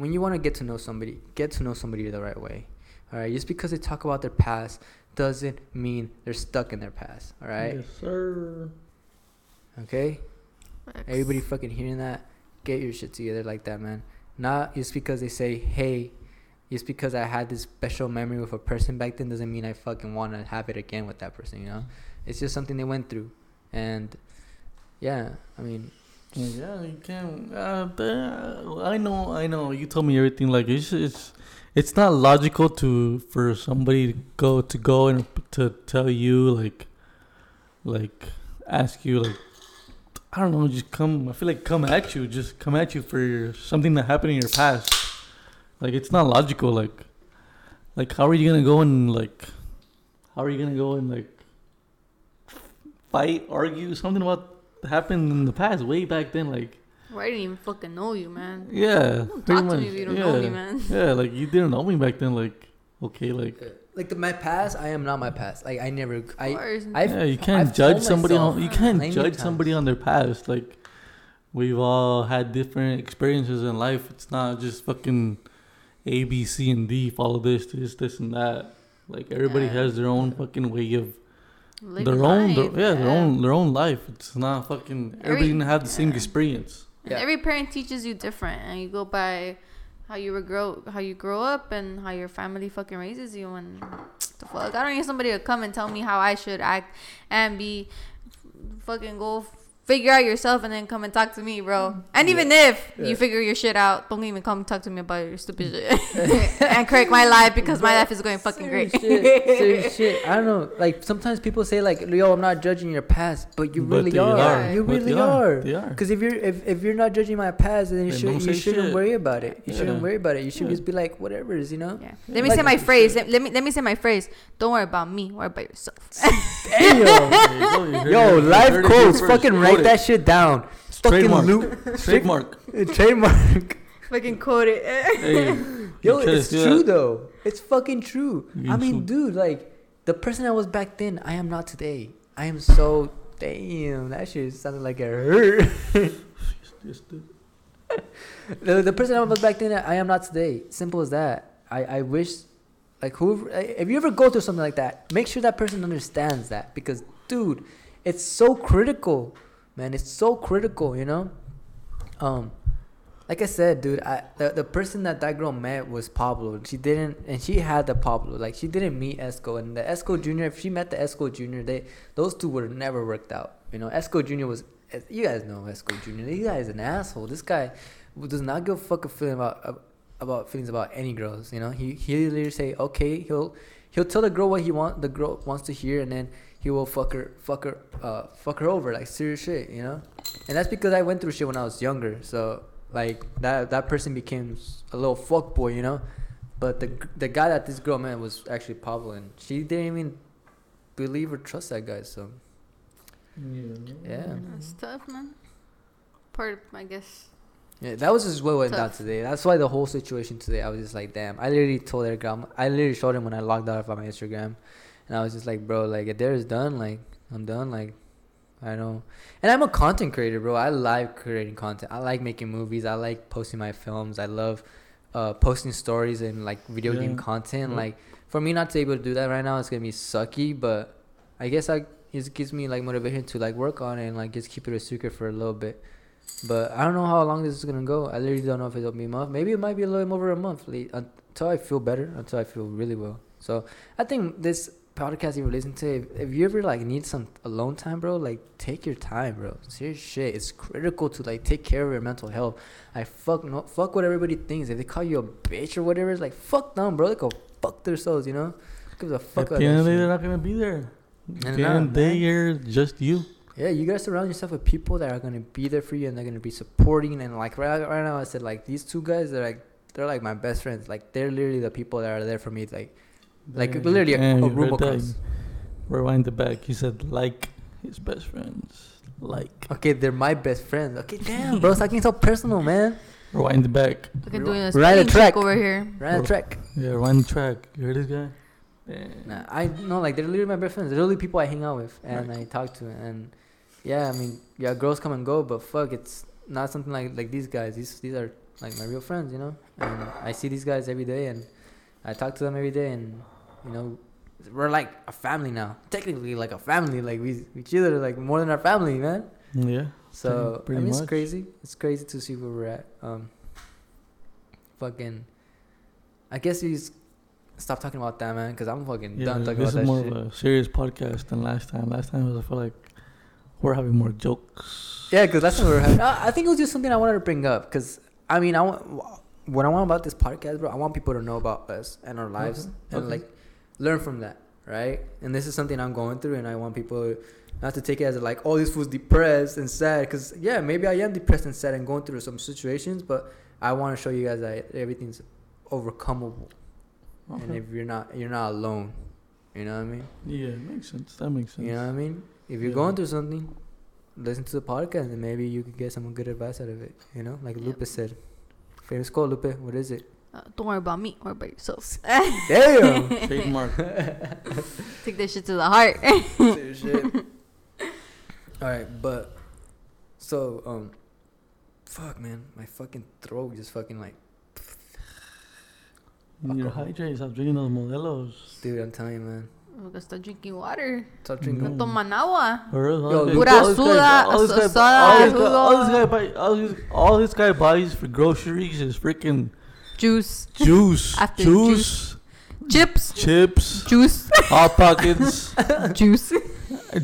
A: when you want to get to know somebody, get to know somebody the right way. All right. Just because they talk about their past doesn't mean they're stuck in their past. All right.
B: Yes, sir.
A: Okay. Everybody fucking hearing that, get your shit together like that, man. Not just because they say, hey, just because I had this special memory with a person back then doesn't mean I fucking want to have it again with that person, you know? It's just something they went through. And yeah, I mean,
B: Yeah, you can. Uh, I know, I know. You told me everything. Like it's, it's, it's not logical to for somebody to go to go and to tell you like, like ask you like, I don't know, just come. I feel like come at you, just come at you for your, something that happened in your past. Like it's not logical. Like, like how are you gonna go and like, how are you gonna go and like fight, argue something about happened in the past, way back then, like
C: Well, I didn't even fucking know you, man.
B: yeah,
C: Don't
B: pretty
C: talk to me if you don't
B: yeah,
C: know me, man.
B: yeah, like you didn't know me back then, like okay, like uh,
A: like the, my past, I am not my past. Like, I never,
C: Of
A: I,
C: course.
A: I've,
B: yeah, you can't
A: I've
B: judge somebody on you can't judge
A: times.
B: somebody on their past. Like we've all had different experiences in life. It's not just fucking A, B, C, and D. Follow this, this, this, and that. Like everybody
C: Yeah.
B: has their own fucking way of
C: Living
B: their own,
C: life,
B: their, yeah, their own, their own life. It's not fucking.
C: Every-
B: Everybody didn't have the same
C: yeah.
B: experience.
C: And
A: Yeah.
C: every parent teaches you different, and you go by how you were grow, how you grow up, and how your family fucking raises you. And the fuck, I don't need somebody to come and tell me how I should act and be. Fucking go figure out yourself, and then come and talk to me, bro. Mm. And even if
A: Yeah.
C: you figure your shit out, don't even come talk to me about your stupid mm. shit and correct my life because my life is going fucking
A: serious
C: great.
A: shit, serious shit. I don't know. Like sometimes people say like, "Yo, I'm not judging your past," but you
B: But
A: really
B: they
A: are.
C: are.
A: You
B: But
A: really
B: they
A: are.
B: They are.
A: Because if you're if, if you're not judging my past, then you should
B: don't
A: you shouldn't
B: shit.
A: worry about it. You shouldn't worry about it. You should
B: Yeah.
A: just be like, whatever is, you know.
C: Yeah. Let me
A: Like-
C: say my phrase. Let, let me let me say my phrase. Don't worry about me. Worry about yourself.
A: Damn.
B: There you go, you heard
A: Yo,
B: life you
A: live
B: heard it here
A: quotes. Fucking
B: Quote
A: write
B: it.
A: that shit down. Fucking
B: Trademark.
A: loop.
B: Trademark.
A: Trademark.
C: fucking quote it.
B: Hey,
A: Yo,
B: you try to
A: it's true
B: that-
A: though. It's fucking true.
B: You
A: I mean,
B: should-
A: dude, like the person I was back then, I am not today. I am so damn. That shit sounded like it hurt. The, the person I was back then, I am not today. Simple as that. I, I wish, like, whoever, if you ever go through something like that, make sure that person understands that because, dude, it's so critical, man. It's so critical, you know. Um, like I said, dude, I the, the person that that girl met was Pablo. She didn't, and she had the Pablo. Like she didn't meet Ezco, and the Ezco Junior. If she met the Ezco Junior, they those two would have never worked out. You know, Ezco Junior was. You guys know Ezco Junior. This guy is an asshole. This guy does not give a fuck a feeling about about feelings about any girls. You know, he he literally say okay. He'll he'll tell the girl what he want the girl wants to hear, and then he will fuck her fuck her uh fuck her over like serious shit. You know, and that's because I went through shit when I was younger. So like that that person became a little fuck boy, you know. But the the guy that this girl met was actually Pablo, and she didn't even believe or trust that guy. So yeah,
C: That's tough, man. Part, of, I guess.
A: yeah, that was just what went down today. That's why the whole situation today, I was just like, damn. I literally told their girl, I literally showed him when I logged out of my Instagram, and I was just like, bro, like if there's done, like I'm done, like. I know, and I'm a content creator, bro. I like creating content. I like making movies. I like posting my films. I love uh, posting stories and like video game content.
B: Yeah.
A: Like for me not to be able to do that right now, it's gonna be sucky. But I guess I it gives me like motivation to like work on it and like just keep it a secret for a little bit. But I don't know how long this is gonna go. I literally don't know if it'll be a month. Maybe it might be a little over a month until I feel better. Until I feel really well. So I think this podcast you listen to, if, if you ever like need some alone time, bro, like take your time, bro. Serious shit. It's critical to like take care of your mental health. I fuck no fuck what everybody thinks. If they call you a bitch or whatever, it's like fuck them, bro. They go fuck themselves, you know. Give a fuck
B: At the end of the day, they're not gonna be there. At
A: And
B: the end of the day, you're just you.
A: Yeah, you gotta surround yourself with people that are gonna be there for you and they're gonna be supporting and like right right now I said like these two guys they're like they're like my best friends. Like they're literally the people that are there for me. Like like
B: Yeah,
A: literally a,
B: yeah,
A: a
B: you
A: room
B: heard that.
A: across.
B: Rewind it back. He said like his best friends. Like.
A: Okay, they're my best friends. Okay, damn, bro, it's like so personal, man.
B: Rewind the back.
C: Look at doing a
A: We're a track.
C: over here.
A: Right on
B: Bro.
A: track.
B: Yeah, rewind the track. You heard this guy? Damn.
A: Nah, I know like they're literally my best friends. They're literally people I hang out with and
B: Right.
A: I talk to and yeah, I mean yeah, girls come and go, but fuck, it's not something like like these guys. These these are like my real friends, you know. And I see these guys every day and I talk to them every day and you know we're like a family now. Technically like a family. Like we we each other like more than our family, man.
B: Yeah.
A: So I mean, it's crazy. It's crazy to see where we're at. Um, fucking, I guess we just stop talking about that, man, because I'm fucking
B: Yeah,
A: done talking
B: this
A: about
B: is
A: that
B: more
A: shit.
B: of a serious podcast than last time. Last time was I feel like we're having more jokes.
A: Yeah, because that's what we're having. I I think it was just something I wanted to bring up because I mean, I want what I want about this podcast, bro. I want people to know about us and our lives and
B: okay.
A: like learn from that, right? And this is something I'm going through, and I want people not to take it as like, oh, this was depressed and sad. Because yeah, maybe I am depressed and sad and going through some situations, but I want to show you guys that everything's overcomable, and if you're not, you're not alone. You know what I mean?
B: Yeah, it makes sense. That makes sense.
A: You know what I mean? If you're
B: Yeah.
A: going through something, listen to the podcast and maybe you could get some good advice out of it. You know, like
C: Yep.
A: Lupe said. Famous quote, Lupe. What is it?
C: Uh, don't worry about me. Worry about yourselves.
A: Damn.
B: Trademark.
C: Take that shit to the heart.
A: All right, but so um, fuck, man, my fucking throat just fucking like,
B: You need to hydrate. Stop drinking those modelos.
A: dude. I'm telling you, man.
C: We're gonna start drinking water.
A: Stop drinking.
C: No toman agua.
B: Or else all
A: Yo,
B: this-
A: Pura
B: all
C: suda,
B: all this guy-
C: soda,
B: all this guy-
C: jugo.
B: all this guy buy- all this- All this guy buys for groceries is freaking
C: Juice.
B: juice,
C: After
B: juice,
C: Chips.
B: chips,
C: Juice.
B: hot pockets,
C: Juice.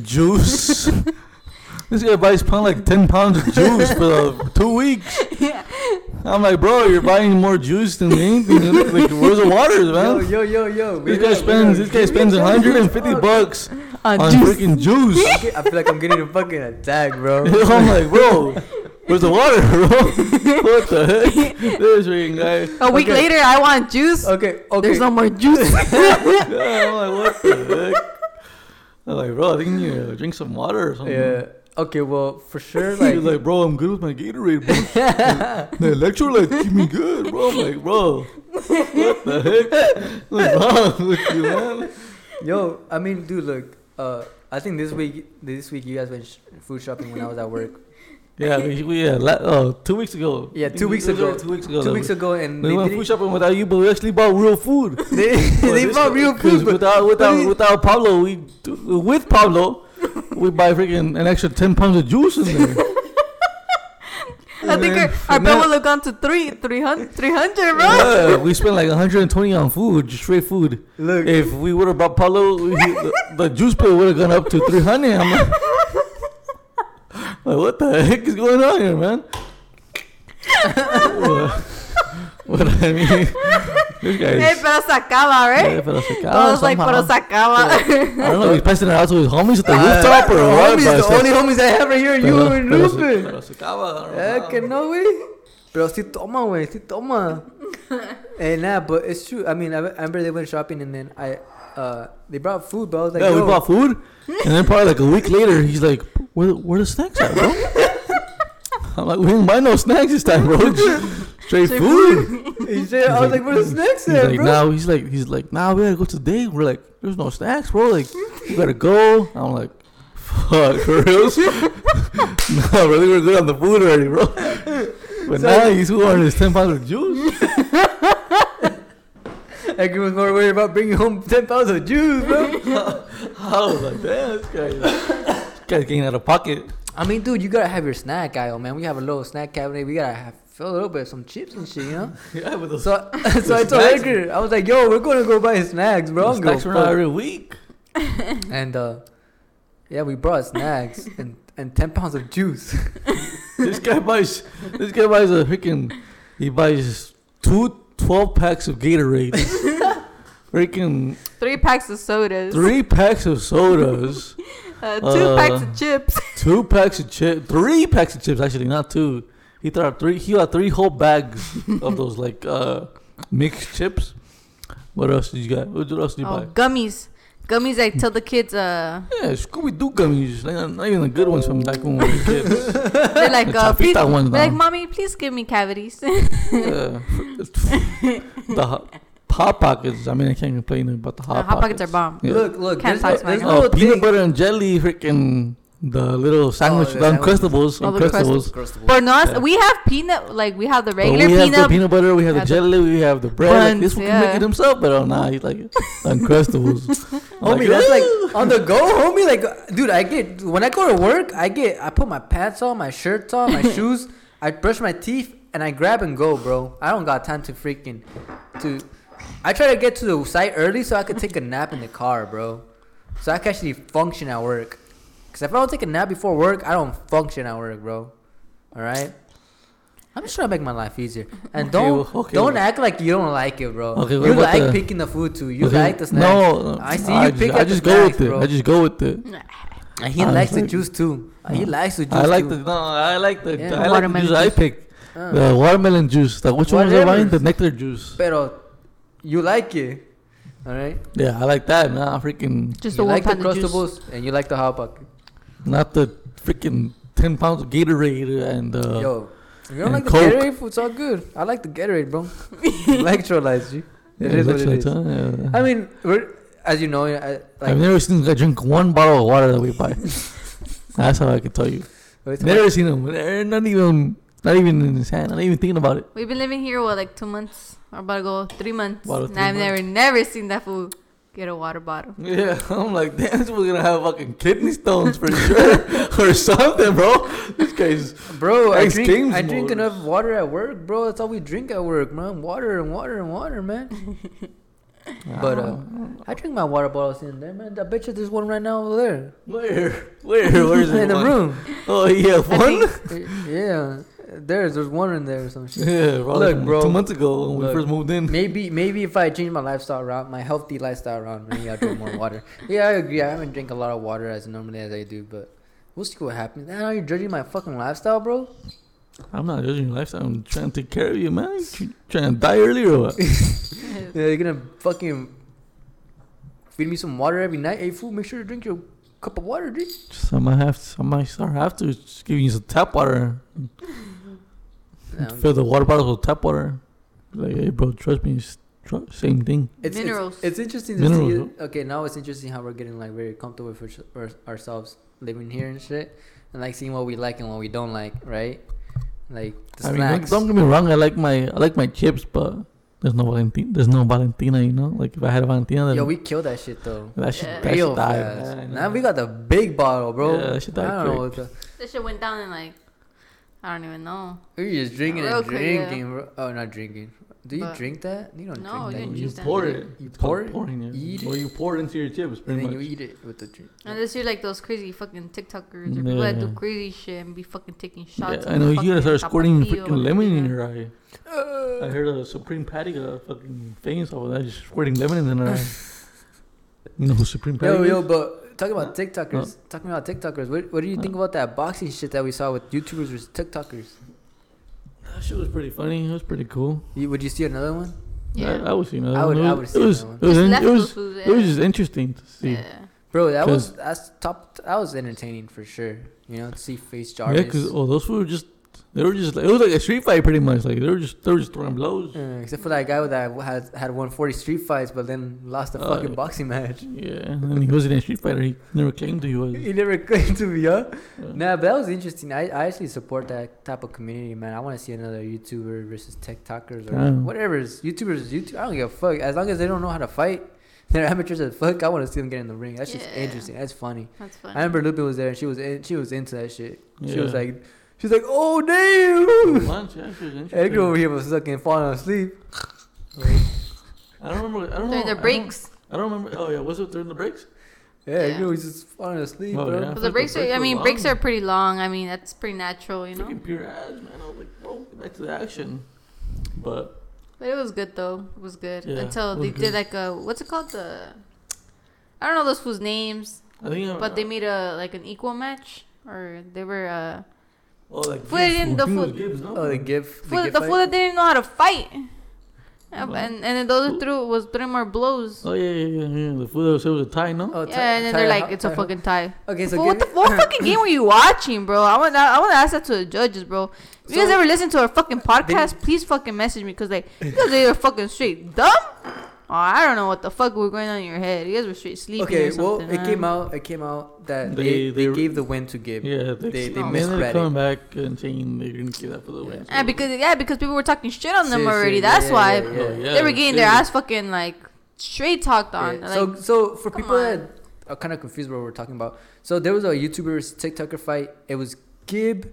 B: juice. this guy buys pound like ten pounds of juice for uh, two weeks.
C: yeah.
B: I'm like, bro, you're buying more juice than anything. Like, where's the waters,
A: Yo,
B: man?
A: yo, yo, yo.
B: This guy spends this guy spends 150 bucks
C: On
B: on
C: juice.
B: freaking juice.
A: I feel like I'm getting a fucking attack, bro.
B: I'm like, bro, where's the water, bro? what the heck? This freaking guy.
C: A week
A: Okay.
C: later, I want juice.
A: Okay, okay.
C: There's no more juice.
B: Yeah, I'm like, what the heck? I'm like, bro, I think you need to drink some water or something.
A: Yeah. Okay, well, for sure,
B: He's
A: like,
B: like, bro, I'm good with my Gatorade, bro. the electrolytes keep me good, bro. I'm like, bro, what the heck? What's wrong with you, man?
A: yo, I mean, dude, look, uh, I think this week, this week you guys went sh- food shopping when I was at work.
B: Yeah, we, we yeah, la- oh, two weeks ago.
A: Yeah, two weeks ago.
B: Two weeks ago.
A: Two weeks ago, and
B: We went food shopping without you, but we actually bought real food.
A: they, they bought real food, but
B: without without
A: but
B: without Pablo, we with Pablo, we buy freaking an extra ten pounds of juice in there.
C: I think our, our bill will have gone to three, 300, 300 bro.
B: Yeah, we spent like 120 on food, just straight food.
A: Look,
B: If we would have brought Paulo, the, the juice bill would have gone up to 300. I'm like, like, what the heck is going on here, man? what, what I mean, this guy
C: Hey,
B: is.
C: pero sacaba, right?
B: Yeah, pero se
C: I was like, pero
B: somehow.
C: sacaba.
B: I don't know, he's passing it out to his homies at the
A: uh,
B: rooftop or what?
A: homies,
B: but
A: the
B: se-
A: only homies I have right here, you
B: pero-
A: and
B: pero se-
A: Lupe.
B: pero se acaba, I don't
A: Eh,
B: know.
A: que no, güey. Pero sí toma, güey, sí toma. and nah, but it's true. I mean, I I remember they went shopping and then I, uh, they brought food, bro. I was like,
B: yeah, we
A: yo,
B: bought food, and then probably like a week later, he's like, "Where, where the snacks at, bro?" I'm like, "We didn't buy no snacks this time, bro. Straight
C: Straight
B: food."
A: He said, I was like, where's the snacks
B: He's
A: at,
B: like,
A: bro?
B: now he's like, he's like, now we gotta go to today. We're like, there's no snacks, bro. Like, you gotta go. I'm like, fuck, for reals? no, bro, we were good on the food already, bro. But
A: So-
B: now he's going his ten pounds of juice.
A: Like he was more worried about bringing home 10 pounds of juice, bro.
B: I was like, damn, this guy, this guy's getting out of pocket.
A: I mean, dude, you gotta have your snack aisle, man. We have a little snack cabinet. We gotta have fill a little bit of some chips and shit, you know.
B: Yeah, but the,
A: So, so I told
B: snacks-
A: Edgar, I was like, "Yo, we're gonna go buy snacks, bro."
B: the
A: I'm gonna
B: snacks are
A: go
B: not every week.
A: And uh, yeah, we brought snacks and and 10 pounds of juice.
B: this guy buys, this guy buys a freaking, he buys two 12 packs of Gatorade. freaking
C: Three packs of sodas.
B: three packs of sodas.
C: Uh, two
B: Uh,
C: packs of chips.
B: Two packs of chips, three packs of chips actually, not two. He threw out three. He got three whole bags of those like uh mixed chips. What else did you got? What else did you
C: Oh,
B: buy?
C: gummies. Gummies, I tell the kids, uh,
B: Yeah, Scooby Doo gummies. Like, not not even the good ones from back when we were kids.
C: they're like,
B: The
C: uh, please,
B: Chapita ones
C: they're like,
B: now.
C: mommy, please give me cavities.
B: Yeah. the hot, hot pockets. I mean, I can't complain about the hot,
C: hot pockets are bomb.
B: Yeah.
A: Look, look,
C: Can't
A: there's,
C: talk
A: a, there's
C: smack
A: a
B: Oh,
A: little
B: peanut butter and jelly, freaking the little oh, sandwich,
A: the oh,
B: the
A: sandwich.
B: Uncrustables,
C: Oh, the
B: Uncrustables.
A: Crustables.
C: For us,
B: Yeah.
C: we have peanut, like, we have the
B: But
C: regular
B: we have
C: peanut.
B: the peanut butter, we have the
C: the
B: jelly, we have the bread. like, this
C: buns,
B: one can make it himself, but oh nah, he's like Uncrustables. I'm
A: Homie, that's like on the go, homie. Like, dude, I get when I go to work, I get I put my pants on, my shirts on, my shoes. I brush my teeth and I grab and go, bro. I don't got time to freaking to. I try to get to the site early so I could take a nap in the car, bro. So I can actually function at work. Cause if I don't take a nap before work, I don't function at work, bro. All right. I'm just trying to make my life easier, and
B: Okay,
A: don't
B: well, okay,
A: don't
B: well.
A: act like you don't like it, bro.
B: Okay,
A: you like
B: the-
A: picking the food too. You
B: Okay,
A: like the snacks.
B: No, no,
A: I see
B: I
A: you
B: just,
A: pick
B: I just go
A: snacks,
B: with it.
A: bro.
B: I just go with it.
A: And he
B: I
A: likes the juice too. Uh, He likes the juice.
B: I like
A: too.
B: the no. I like the
A: Yeah.
B: I like the
C: Watermelon
B: juice I
C: juice.
B: picked.
A: Uh,
B: The watermelon juice. The which one was I
A: Whatever.
B: buying? The nectar juice.
A: Pero you like it, all right?
B: Yeah, I like that. Nah, freaking
C: Just
A: you
C: the one
A: like the
C: pound juice.
A: crustables and you like the hot pocket.
B: Not the freaking ten pounds of Gatorade and uh,
A: Yo, if you don't
B: and
A: like the
B: Coke.
A: Gatorade food, it's all good. I like the Gatorade, bro. Electrolytes, G. It
B: yeah,
A: is what it
B: electrolytes, huh? Yeah.
A: I mean, we're as you know, I,
B: I've never seen a guy drink one bottle of water that we buy. That's how I can tell you.
A: wait,
B: Never seen him. They're Not even, not even in his hand. I'm not even thinking about it.
C: We've been living here, what, like two months? Or about to go three months.
B: About
C: and I've
B: months.
C: never, never seen that fool get a water bottle.
B: Yeah, I'm like, damn, this was gonna have fucking kidney stones for sure, or something, bro. This guy's
A: bro, I drink, I drink enough water at work, bro. That's all we drink at work, man. Water and water and water, man. But uh, I drink my water bottles in there, man. I bet you there's one right now over there
B: where, where, where's it?
A: in the
B: one?
A: room.
B: Oh yeah,
C: I
B: one.
C: think-
A: yeah, there's there's one in there or some shit.
B: Yeah, bro,
A: Look, bro.
B: Two months ago when
A: Look.
B: we first moved in.
A: Maybe maybe if I change my lifestyle around, my healthy lifestyle around, maybe I'll drink more water. Yeah, I agree. I haven't drink a lot of water as normally as I do, but we'll see what happens. Now you're judging my fucking lifestyle, bro.
B: I'm not judging your lifestyle. I'm trying to take care of you, man. You tr- trying to die early or what?
A: Yeah, you're gonna fucking feed me some water every night. Hey, fool, make sure to drink your cup of water, dude.
B: Just, I might have to. I might start have to just give you some tap water.
A: No,
B: Fill the water bottles with tap water. Like, hey, bro, trust me, it's tr- same thing.
A: It's,
C: Minerals.
A: It's, it's interesting to
B: Minerals,
A: see.
B: huh?
A: It. Okay, now it's interesting how we're getting like very comfortable with ours- our, ourselves living here and shit, and like seeing what we like and what we don't like, right? Like the
B: I mean, don't,
A: snacks.
B: don't get me wrong. I like my I like my chips, but there's no Valentina. There's no Valentina, you know. Like if I had a Valentina, then
A: Yo, we killed that shit though.
B: that shit,
C: Yeah.
B: that
A: Real
B: shit died.
A: fast.
B: Yeah, I
A: now we got the big bottle, bro.
B: Yeah, that shit
A: I don't know
B: quick.
A: what the.
C: This shit went down in like, I don't even know.
A: You're just drinking
C: Real
A: and
C: quick, yeah.
A: drinking, bro. Oh, not drinking. Do you
C: But-
A: drink that? You don't
C: No,
A: drink
C: you
A: that.
C: didn't
B: You
C: juice
B: pour it.
A: You
B: It's
A: pour
B: called
A: it?
B: pouring it.
A: Eat
B: Or you pour it into your chips,
A: and
B: pretty
A: then
B: much.
A: you eat it with the drink.
C: Unless you're like those crazy fucking TikTokers or people that do
B: Yeah.
C: crazy shit and be fucking taking shots.
B: Yeah,
C: of
B: I know you gotta
C: fucking
B: start squirting
C: tapatio
B: freaking
C: or
B: lemon in
C: something.
B: your eye. Uh. I heard a Supreme Patty got a fucking famous off of that, just squirting lemon in her eye. You know who Supreme Patty
A: Yo,
B: is?
A: yo, but talking about TikTokers, talking about TikTokers, what, what do you think about that boxing shit that we saw with YouTubers versus TikTokers?
B: That shit was pretty funny. It was pretty cool.
A: You, would you see another one?
C: Yeah.
B: I, I would see another
A: I would-
B: one.
A: I would
B: was-
A: see
B: it was,
A: another one.
B: it was,
C: Just
B: in-
C: left
B: it
C: those
B: was,
C: fools,
B: it was just interesting to see.
C: Yeah.
A: Bro, that was
B: 'Cause-
A: that's top. That was entertaining for sure. You know, to see
B: FaZe
A: Jarvis.
B: Yeah, because oh, those were just they were just like, it was like a street fight pretty much. Like they were just they were just throwing blows.
A: Uh, except for that guy that had had won forty street fights, but then lost a
B: Oh,
A: fucking boxing match.
B: Yeah, and he wasn't a street fighter. He never claimed to he was.
A: He never claimed to be, huh?
B: Yeah.
A: Nah, but that was interesting. I, I actually support that type of community, man. I want to see another YouTuber versus TikTokers or
B: Damn.
A: whatever. Is YouTubers, is YouTube. I don't give a fuck. As long as they don't know how to fight, they're amateurs as fuck. I want to see them get in the ring. That's just interesting. That's funny.
C: That's funny.
A: I remember Lupe was there and she was in, she was into that shit. She was like, she's like, oh damn.
B: Lunch, yeah, she was
A: Edgar over here was fucking falling asleep.
B: I don't remember. I don't know.
C: During
B: I
C: the
B: don't- I don't remember. Oh yeah, was it during the breaks?
A: Yeah,
C: Yeah.
A: Edgar was just falling asleep,
B: Oh,
A: bro.
B: yeah.
C: But
B: Fuck,
C: the
B: the
C: breaks are, I
B: were
C: mean, breaks are pretty long. I mean, that's pretty natural, you know?
B: Freaking pure ass, man. I was like, bro, get back to the action. But
C: But it was good, though. It was good.
B: Yeah,
C: Until
B: it
C: they
B: was
C: did like a, what's it called? The, I don't know those fools' names,
B: I think. uh,
C: but they made a, like an equal match. Or they were, uh,
B: Oh, like
C: Fool, didn't- the
B: think
C: fool-
B: Gibbs, no?
A: Oh, the give.
C: fool,
A: give
C: the fool that didn't know how to fight. Yeah,
B: What?
C: and, and then those who threw was throwing more blows.
B: Oh yeah, yeah, yeah, yeah. The fool that said it was a tie, no?
A: Oh, Ty-
C: yeah, and then they're like,
A: Ho-
C: it's a fucking tie.
A: Okay, so
C: Fool, what the
A: me-
C: what fucking game were you watching, bro? I want I want to ask that to the judges, bro. If you guys ever listen to our fucking podcast, please fucking message me because like you guys are fucking straight dumb. Oh, I don't know what the fuck was going on in your head. You guys were straight sleeping
A: Okay,
C: or
A: well,
C: something.
A: it came out. It came out that
B: They-
A: they, they,
B: they-
A: gave the win to Gib.
B: Yeah, they,
A: They- they
B: and
A: misread
B: they're
A: it.
B: coming back and saying they didn't give that for the win.
C: Yeah, because yeah, because people were talking shit on them
A: See, see,
C: already.
A: yeah,
C: That's
A: yeah,
C: why
A: yeah, yeah.
B: Yeah,
C: they were getting their ass fucking like straight talked on.
A: Yeah,
C: Like,
A: so so for people
C: on.
A: that are kind of confused what we're talking about, so there was a YouTuber's versus TikToker fight. It was Gib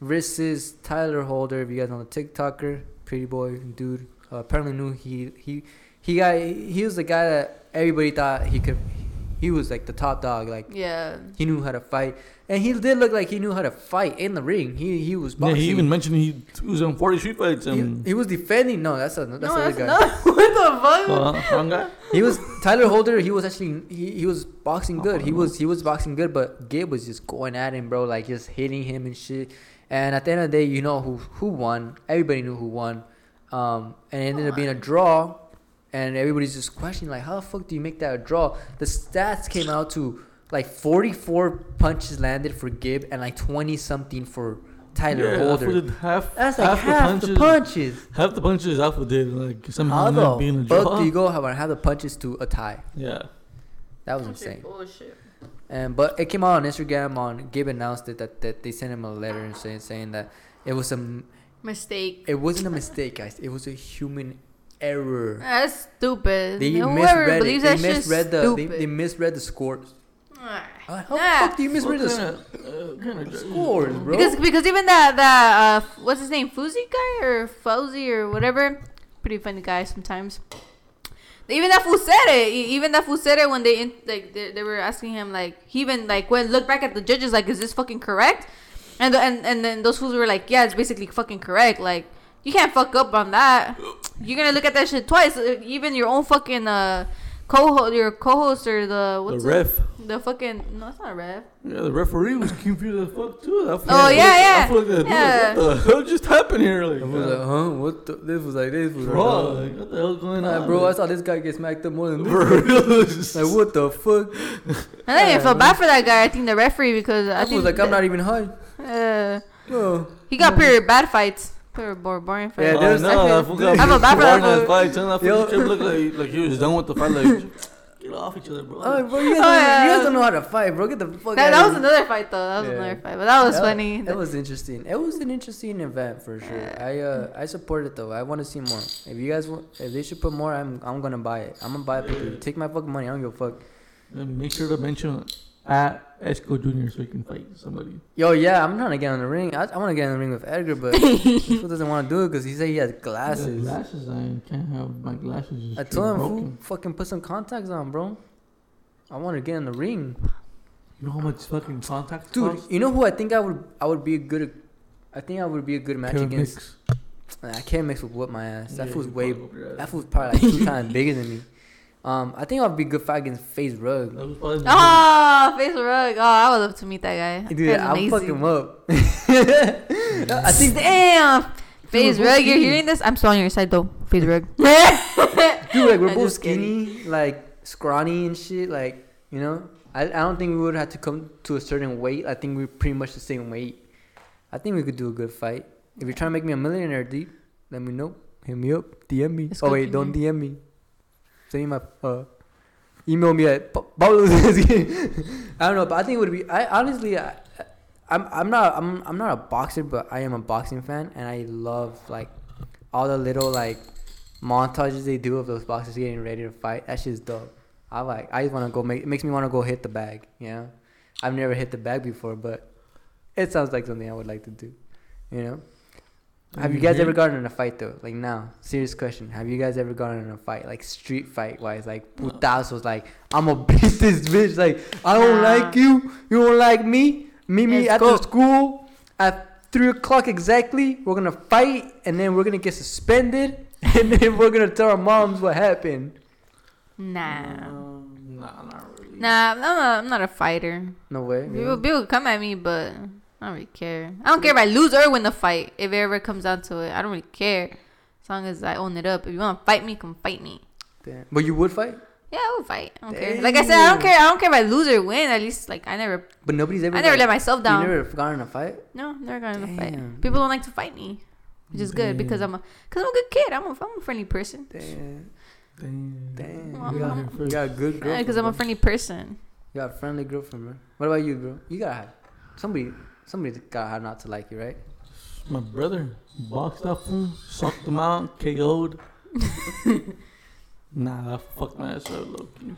A: versus Tayler Holder. If you guys know the TikToker, pretty boy dude. Uh, apparently knew he he he got he was the guy that everybody thought he could. He was like the top dog. Like
C: yeah,
A: he knew how to fight, and he did look like he knew how to fight in the ring. He he was boxing.
B: yeah, he even mentioned he was on 40 street fights and
A: he was defending. No, that's a that's
C: no,
A: the other
C: that's
A: guy.
C: no. what the fuck?
B: uh, wrong guy.
A: He was Tayler Holder. He was actually he, he was boxing good. He was he was boxing good, but Gabe was just going at him, bro, like just hitting him and shit. And at the end of the day, you know who who won. Everybody knew who won. Um, and it ended up being a draw. And everybody's just questioning like, how the fuck do you make that a draw? The stats came out to like 44 punches landed for Gib and like 20 something for Tyler
B: yeah,
A: Holder.
B: Half,
A: That's like half, the punches.
B: Half the punches Alpha did like somehow
A: How
B: ended up being a
A: the
B: draw.
A: fuck do you go have half the punches to a tie?
B: Yeah,
A: That was
C: That's
A: insane.
C: bullshit.
A: And but it came out on Instagram. On Gabe announced it that, that they sent him a letter and saying saying that it was a
C: Mistake.
A: It wasn't a mistake, guys. It was a human error.
C: That's stupid.
A: They
C: Whoever
A: misread it.
C: believes
A: They
C: that shit's
A: misread the. They,
C: stupid.
A: they misread the scores. Uh, how
C: Nah.
A: the fuck do you misread the sc-
B: kinda, uh, kinda
A: scores, bro?
C: Because because even that that uh what's his name Fuzzy guy or Fuzzy or whatever, pretty funny guy sometimes. Even that fool said it. Even that fool said it when they in, like they, they were asking him like he even like went look back at the judges like is this fucking correct? And the, and and then those fools were like yeah it's basically fucking correct like you can't fuck up on that. You're gonna look at that shit twice. Uh, Even your own fucking uh co your co-host or the
B: The ref.
C: it? the fucking no it's not a ref.
B: Yeah, the referee was confused as fuck too. I feel
C: Oh,
B: like-
C: yeah,
B: I
C: yeah.
B: feel like that dude,
C: Yeah.
B: What the hell just happened here? Like,
A: I was like, huh? What? The? This was like this was.
B: bro, like, what the hell's going
A: Nah,
B: on?
A: bro, I saw this guy get smacked up more than this.
B: for real.
A: Like what the fuck?
C: I didn't
A: Yeah,
C: feel bad for that guy. I think the referee because I
A: I
C: think
A: was like, I'm not even high.
C: Uh,
A: Oh.
C: he got pure bad fights, pure bor- boring fights.
A: Yeah,
B: Oh,
A: there's-
B: no,
C: I
B: that
C: feel-
B: fool got
C: I feel bad for that
B: boring as
C: fool.
B: fight. Tell that fool
A: Yo.
B: look like like he was done with the fight. Like, get off each other, bro.
A: Oh, bro, you guys,
C: Oh,
A: don't,
C: yeah.
A: you guys don't know how to fight, bro. Get the fuck
C: That,
A: out
C: that was
A: here.
C: another fight though. That was
A: Yeah.
C: another fight, but that was
A: That-
C: funny.
A: That was interesting. It was an interesting event for sure.
C: Yeah.
A: I uh I support it though. I want to see more. If you guys want, if they should put more, I'm I'm gonna buy it. I'm gonna buy it.
B: Yeah.
A: Take my fucking money. I don't give a fuck.
B: And make sure to mention at Ezco Junior so he can fight somebody.
A: Yo, yeah, I'm trying to get in the ring. I, I want to get in the ring with Edgar, but fool doesn't want to do it because he said he has
B: Yeah,
A: glasses.
B: glasses. I can't have my glasses.
A: I
B: straight
A: told him, fool, fucking put some contacts on, bro. I want to get in the ring,
B: You know how much fucking contacts
A: dude.
B: cost?
A: You know who I think I would I would be a good. I think I would be a good match
B: Kevin
A: against.
B: Mix.
A: I can't mix with what my ass. That
B: Yeah,
A: fool's way.
B: fucked up your ass.
A: That fool's probably like two times bigger than me. Um, I think I'll be good fight against FaZe Rug.
B: That was probably
C: Oh, FaZe Rug. Oh, I would love to meet that guy.
A: Dude,
C: Guy's
A: I'll
C: amazing.
A: fuck him up. I think
C: Damn. Face
A: we're
C: rug, you're hearing this? I'm still on your side though. FaZe Rug.
A: Dude, like we're
C: I'm
A: both
C: just kidding.
A: skinny, like scrawny and shit. Like you know, I, I don't think we would have to come to a certain weight. I think we're pretty much the same weight. I think we could do a good fight. If you're trying to make me a millionaire, deep, let me know. Hit me up, DM me.
C: Let's
A: oh wait, don't DM me. Send me my uh, email me at Pablo. I don't know, but I think it would be. I honestly, I, I'm I'm not I'm I'm not a boxer, but I am a boxing fan, and I love like all the little like montages they do of those boxers getting ready to fight. That shit's dope. I like. I just want to go make. It makes me want to go hit the bag. You know, I've never hit the bag before, but it sounds like something I would like to do. You know. Have you guys ever gotten in a fight though? Like now, serious question. Have you guys ever gotten in a fight, like street fight wise? Like
B: No.
A: putazos, like I'm gonna beat this bitch. Like I don't
C: Nah.
A: like you, you don't like me. Meet me
C: Let's
A: at
C: go.
A: the school at three o'clock exactly. We're gonna fight, and then we're gonna get suspended, and then we're gonna tell our moms what happened.
C: Nah.
B: Um, nah, not really.
C: Nah, I'm not, I'm not a fighter.
A: No way.
C: People,
A: really?
C: people come at me, but I don't really care. I don't care if I lose or win the fight. If it ever comes down to it, I don't really care. As long as I own it up. If you want to fight me, come fight me.
A: Damn. But you would fight.
C: Yeah, I would fight. I don't care. Like I said, I don't care. I don't care if I lose or win. At least, like I never,
A: But nobody's ever.
C: I never
A: like,
C: let myself down.
A: You never gotten in a fight.
C: No, never got in a fight. People don't like to fight me, which is good because I'm a, cause I'm a good kid. I'm a, I'm a friendly person.
A: Damn.
B: Damn.
A: Damn.
C: Well,
A: You got,
C: I'm-
A: you got a good girlfriend.
C: Yeah, because I'm a friendly person.
A: You got a friendly girlfriend, bro. What about you, bro? You gotta have somebody. Somebody got how not to like you, right?
B: My brother boxed up him, sucked him out, KO'd. nah, that fucked my ass up, low key.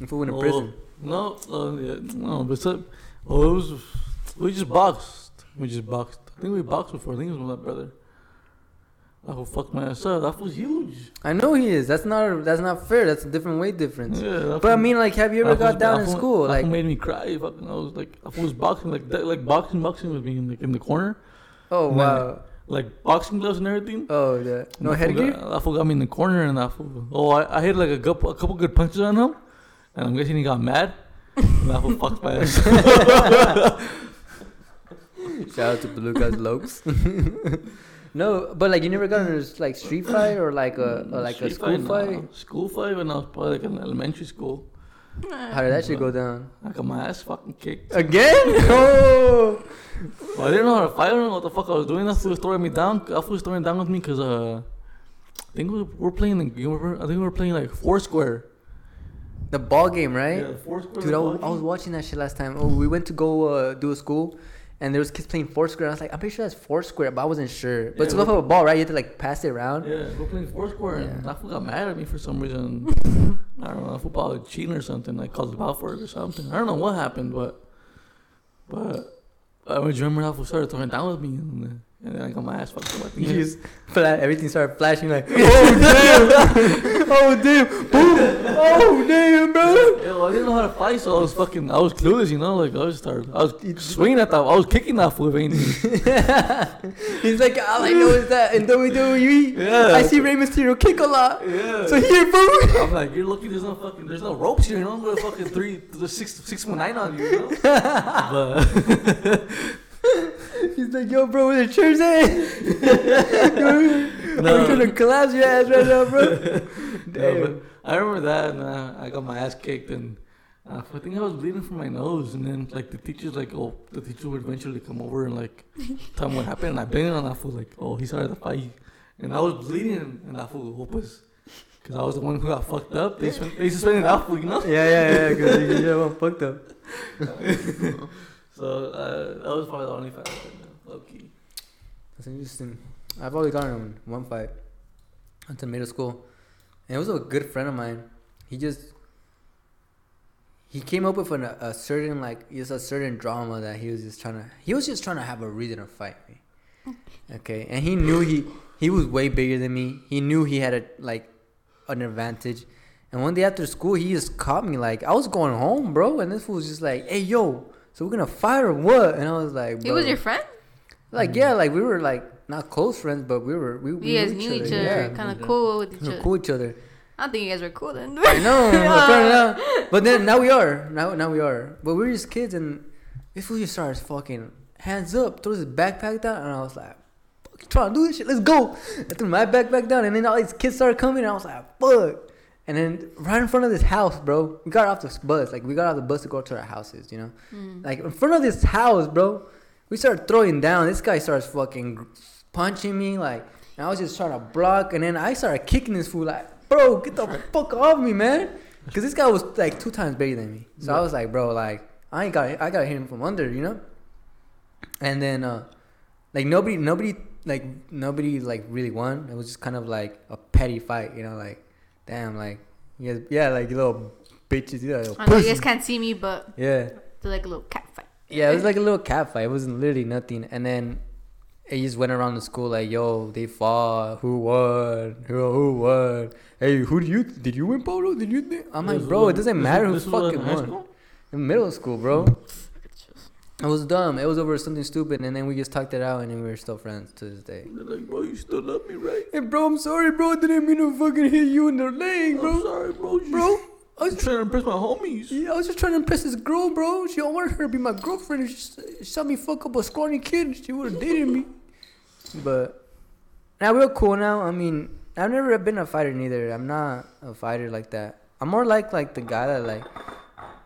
A: If we went to
B: Oh,
A: prison.
B: No, uh, yeah, no, but so, oh, it was, we just boxed. We just boxed. I think we boxed before. I think it was with my brother. That fool fucked my ass up. That was huge.
A: I know he is. That's not. That's not fair. That's a different weight difference.
B: Yeah,
A: But I mean, like, have you ever got
B: fool-
A: down in school?
B: that
A: Like,
B: made me cry. Fucking, I was like, I was boxing like that, like boxing, boxing with me in, like in the corner,
A: oh
B: Nah.
A: wow,
B: like boxing gloves and everything.
A: oh yeah, no headgear.
B: Got, that fool got me in the corner, and that fool. Oh, I, I hit like a couple, a couple good punches on him, and I'm guessing he got mad. and that fool fucked my ass.
A: Shout out to Belugas Lokes. no, but like, you never got in a like street fight or like a or like a
B: Street
A: school
B: nah.
A: fight.
B: School fight when I was probably like in elementary school.
A: How did that shit go down?
B: I got my ass fucking kicked.
A: Again? Oh.
B: Well, I didn't know how to fight. I don't know what the fuck I was doing. That fool was throwing me down. That fool was throwing down with me because uh, I think we were playing. The, we were, I think we were playing like Foursquare.
A: The ball game, right?
B: Yeah, Foursquare.
A: Dude, I was, I was watching that shit last time. Oh, we went to go uh, do a school, and there was kids playing Foursquare. I was like, I'm pretty sure that's Foursquare, but I wasn't sure. But
B: Yeah,
A: it's a ball, right? You have to like pass it around.
B: Yeah, we were playing Foursquare, and
A: Yeah.
B: that fool got mad at me for some reason. I don't know. Probably cheating or something. Like called him ball for it or something. I don't know what happened, but but I remember that fool started throwing down with me, and, and then I got my ass fucked up.
A: You just fla- everything started flashing like, oh damn, oh damn, boom, oh damn, bro.
B: Yeah, I didn't know how to fight, so I was fucking, I was clueless, you know, like I was started, I was swinging at that, I was kicking that fool, if.
A: He's like, all I know is that in WWE,
B: Yeah.
A: I see Rey Mysterio kick a lot.
B: Yeah.
A: So here, boo.
B: I'm like, you're lucky there's no fucking, there's no ropes here, you know, I'm gonna fucking three, six, six one nine on you, you know. But
A: He's like, yo, bro, where the chairs at? I'm
B: No.
A: trying to collapse your ass right now, bro. Damn.
B: but I remember that, and uh, I got my ass kicked, and uh, I think I was bleeding from my nose, and then like the teachers, like, oh, the teacher would eventually come over and like tell me what happened, and I blamed it on that fool, like, oh, he started the fight, and I was bleeding, and that fool was, because I was the one who got fucked up. They suspended, they suspended that fool, you know.
A: Yeah, yeah, yeah, because you I'm fucked up.
B: So uh, that was probably the only fight I've been in, low key.
A: That's interesting. I've only gotten in one fight until middle school. And it was a good friend of mine. He just he came up with an, a certain like just a certain drama that he was just trying to he was just trying to have a reason to fight me. Okay, and he knew he he was way bigger than me. He knew he had a like an advantage. And one day after school, he just caught me like I was going home, bro, and this fool was just like, "Hey, yo, so we're gonna fight or what?" And I was like,
C: He was your friend?
A: Like yeah, like we were like not close friends, but we were we, we
C: You guys knew each other,
A: Yeah,
C: kind of cool with each other.
A: cool each other.
C: I don't think you guys were cool then.
A: I know, apparently not. but then now we are. Now now we are. But we were just kids, and this fool just starts fucking hands up, throws his backpack down, and I was like, "Fuck, you trying to do this shit? Let's go!" I threw my backpack down, and then all these kids started coming, and I was like, "Fuck!" And then right in front of this house, bro, we got off the bus. Like we got off the bus to go to our houses, you know.
C: Mm.
A: Like in front of this house, bro, we started throwing down. This guy starts fucking punching me, like, and I was just trying to block, and then I started kicking this fool, like, bro, get the fuck off me, man, because this guy was like two times bigger than me. So I was like, bro, like, I ain't got, I gotta hit him from under, you know. And then, uh, like nobody, nobody, like nobody, like really won. It was just kind of like a petty fight, you know, like, damn, like, yeah, yeah, like you little bitches, you little
C: I know you guys can't see me, but
A: yeah.
C: they're like a little cat fight.
A: Yeah, it was eh. like a little cat fight. It wasn't literally nothing. And then it just went around the school like, "Yo, they fought. Who won? Who, who won? Hey, who do you? Did you win, Polo? Did you? Think? I'm like,
B: This
A: bro, it doesn't matter
B: was-
A: who
B: this was in
A: fucking
B: high
A: won. In middle school, bro. It was dumb. It was over something stupid, and then we just talked it out, and then we were still friends to this day.
B: They're like, bro, you still love me, right?
A: Hey, bro, I'm sorry, bro. I didn't mean to fucking hit you in the leg, bro.
B: I'm
A: bro.
B: sorry, bro. You
A: Bro, I was
B: I'm trying to impress my homies.
A: Yeah, I was just trying to impress this girl, bro. She I wanted her to be my girlfriend. If she, s- she saw me fuck up a scrawny kid, she would have dated me. But now we're cool now. I mean, I've never been a fighter neither. I'm not a fighter like that. I'm more like like the guy that like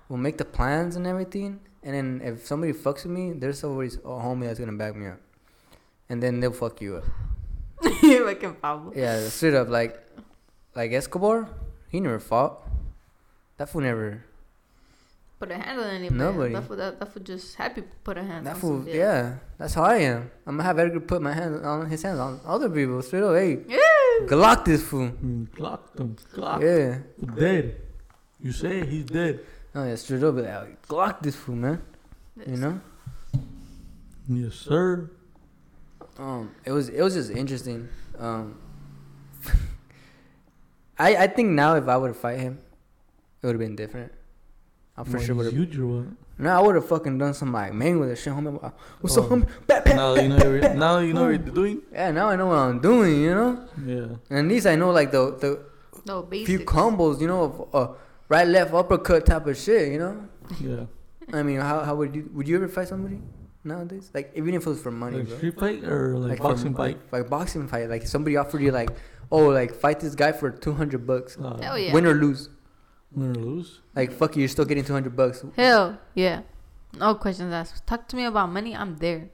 A: will make the plans and everything. And then if somebody fucks with me, there's always a homie that's gonna back me up. And then they'll fuck you up.
C: Fucking Pablo.
A: Yeah, straight up like like Escobar. He never fought. That fool never.
C: Put a hand on anybody.
A: Nobody.
C: That fool, that, that fool just happy put a hand on anybody.
A: That
C: on
A: fool,
C: somebody.
A: yeah, that's how I am. I'm gonna have Edgar put my hand on his hands on other people. Straight away. hey,
C: Yeah.
A: Glock this fool.
B: Mm, Clocked him. Clocked.
A: Yeah.
B: Dead. You say he's dead.
A: Oh yeah, straight up, like, Glock this fool, man. You know.
B: Yes, sir.
A: Um, it was it was just interesting. Um, I I think now if I were to fight him, it would have been different. I for
B: What,
A: sure would
B: he's
A: have.
B: huge or what?
A: No, I would have fucking done some like Mayweather shit, homie. What's up,
B: Oh.
A: homie? Bat, bat,
B: Now
A: bat,
B: you know.
A: bat,
B: You're,
A: bat.
B: now you know what you're doing.
A: Yeah, now I know what I'm doing. You know,
B: Yeah.
A: and at least I know like the the
C: No, basic.
A: few combos, you know, of uh, right, left, uppercut type of shit, you know.
B: Yeah.
A: I mean, how how would you would you ever fight somebody nowadays? Like even if it was for money,
B: Like
A: bro.
B: street fight or like,
A: for-
B: boxing fight?
A: Like, like boxing fight. Like somebody offered you like, oh, like fight this guy for two hundred bucks,
B: Uh,
C: Hell yeah.
A: win or lose.
B: Win or lose?
A: Like fuck you, you're still getting two hundred bucks.
C: Hell yeah. No questions asked. Talk to me about money. I'm there.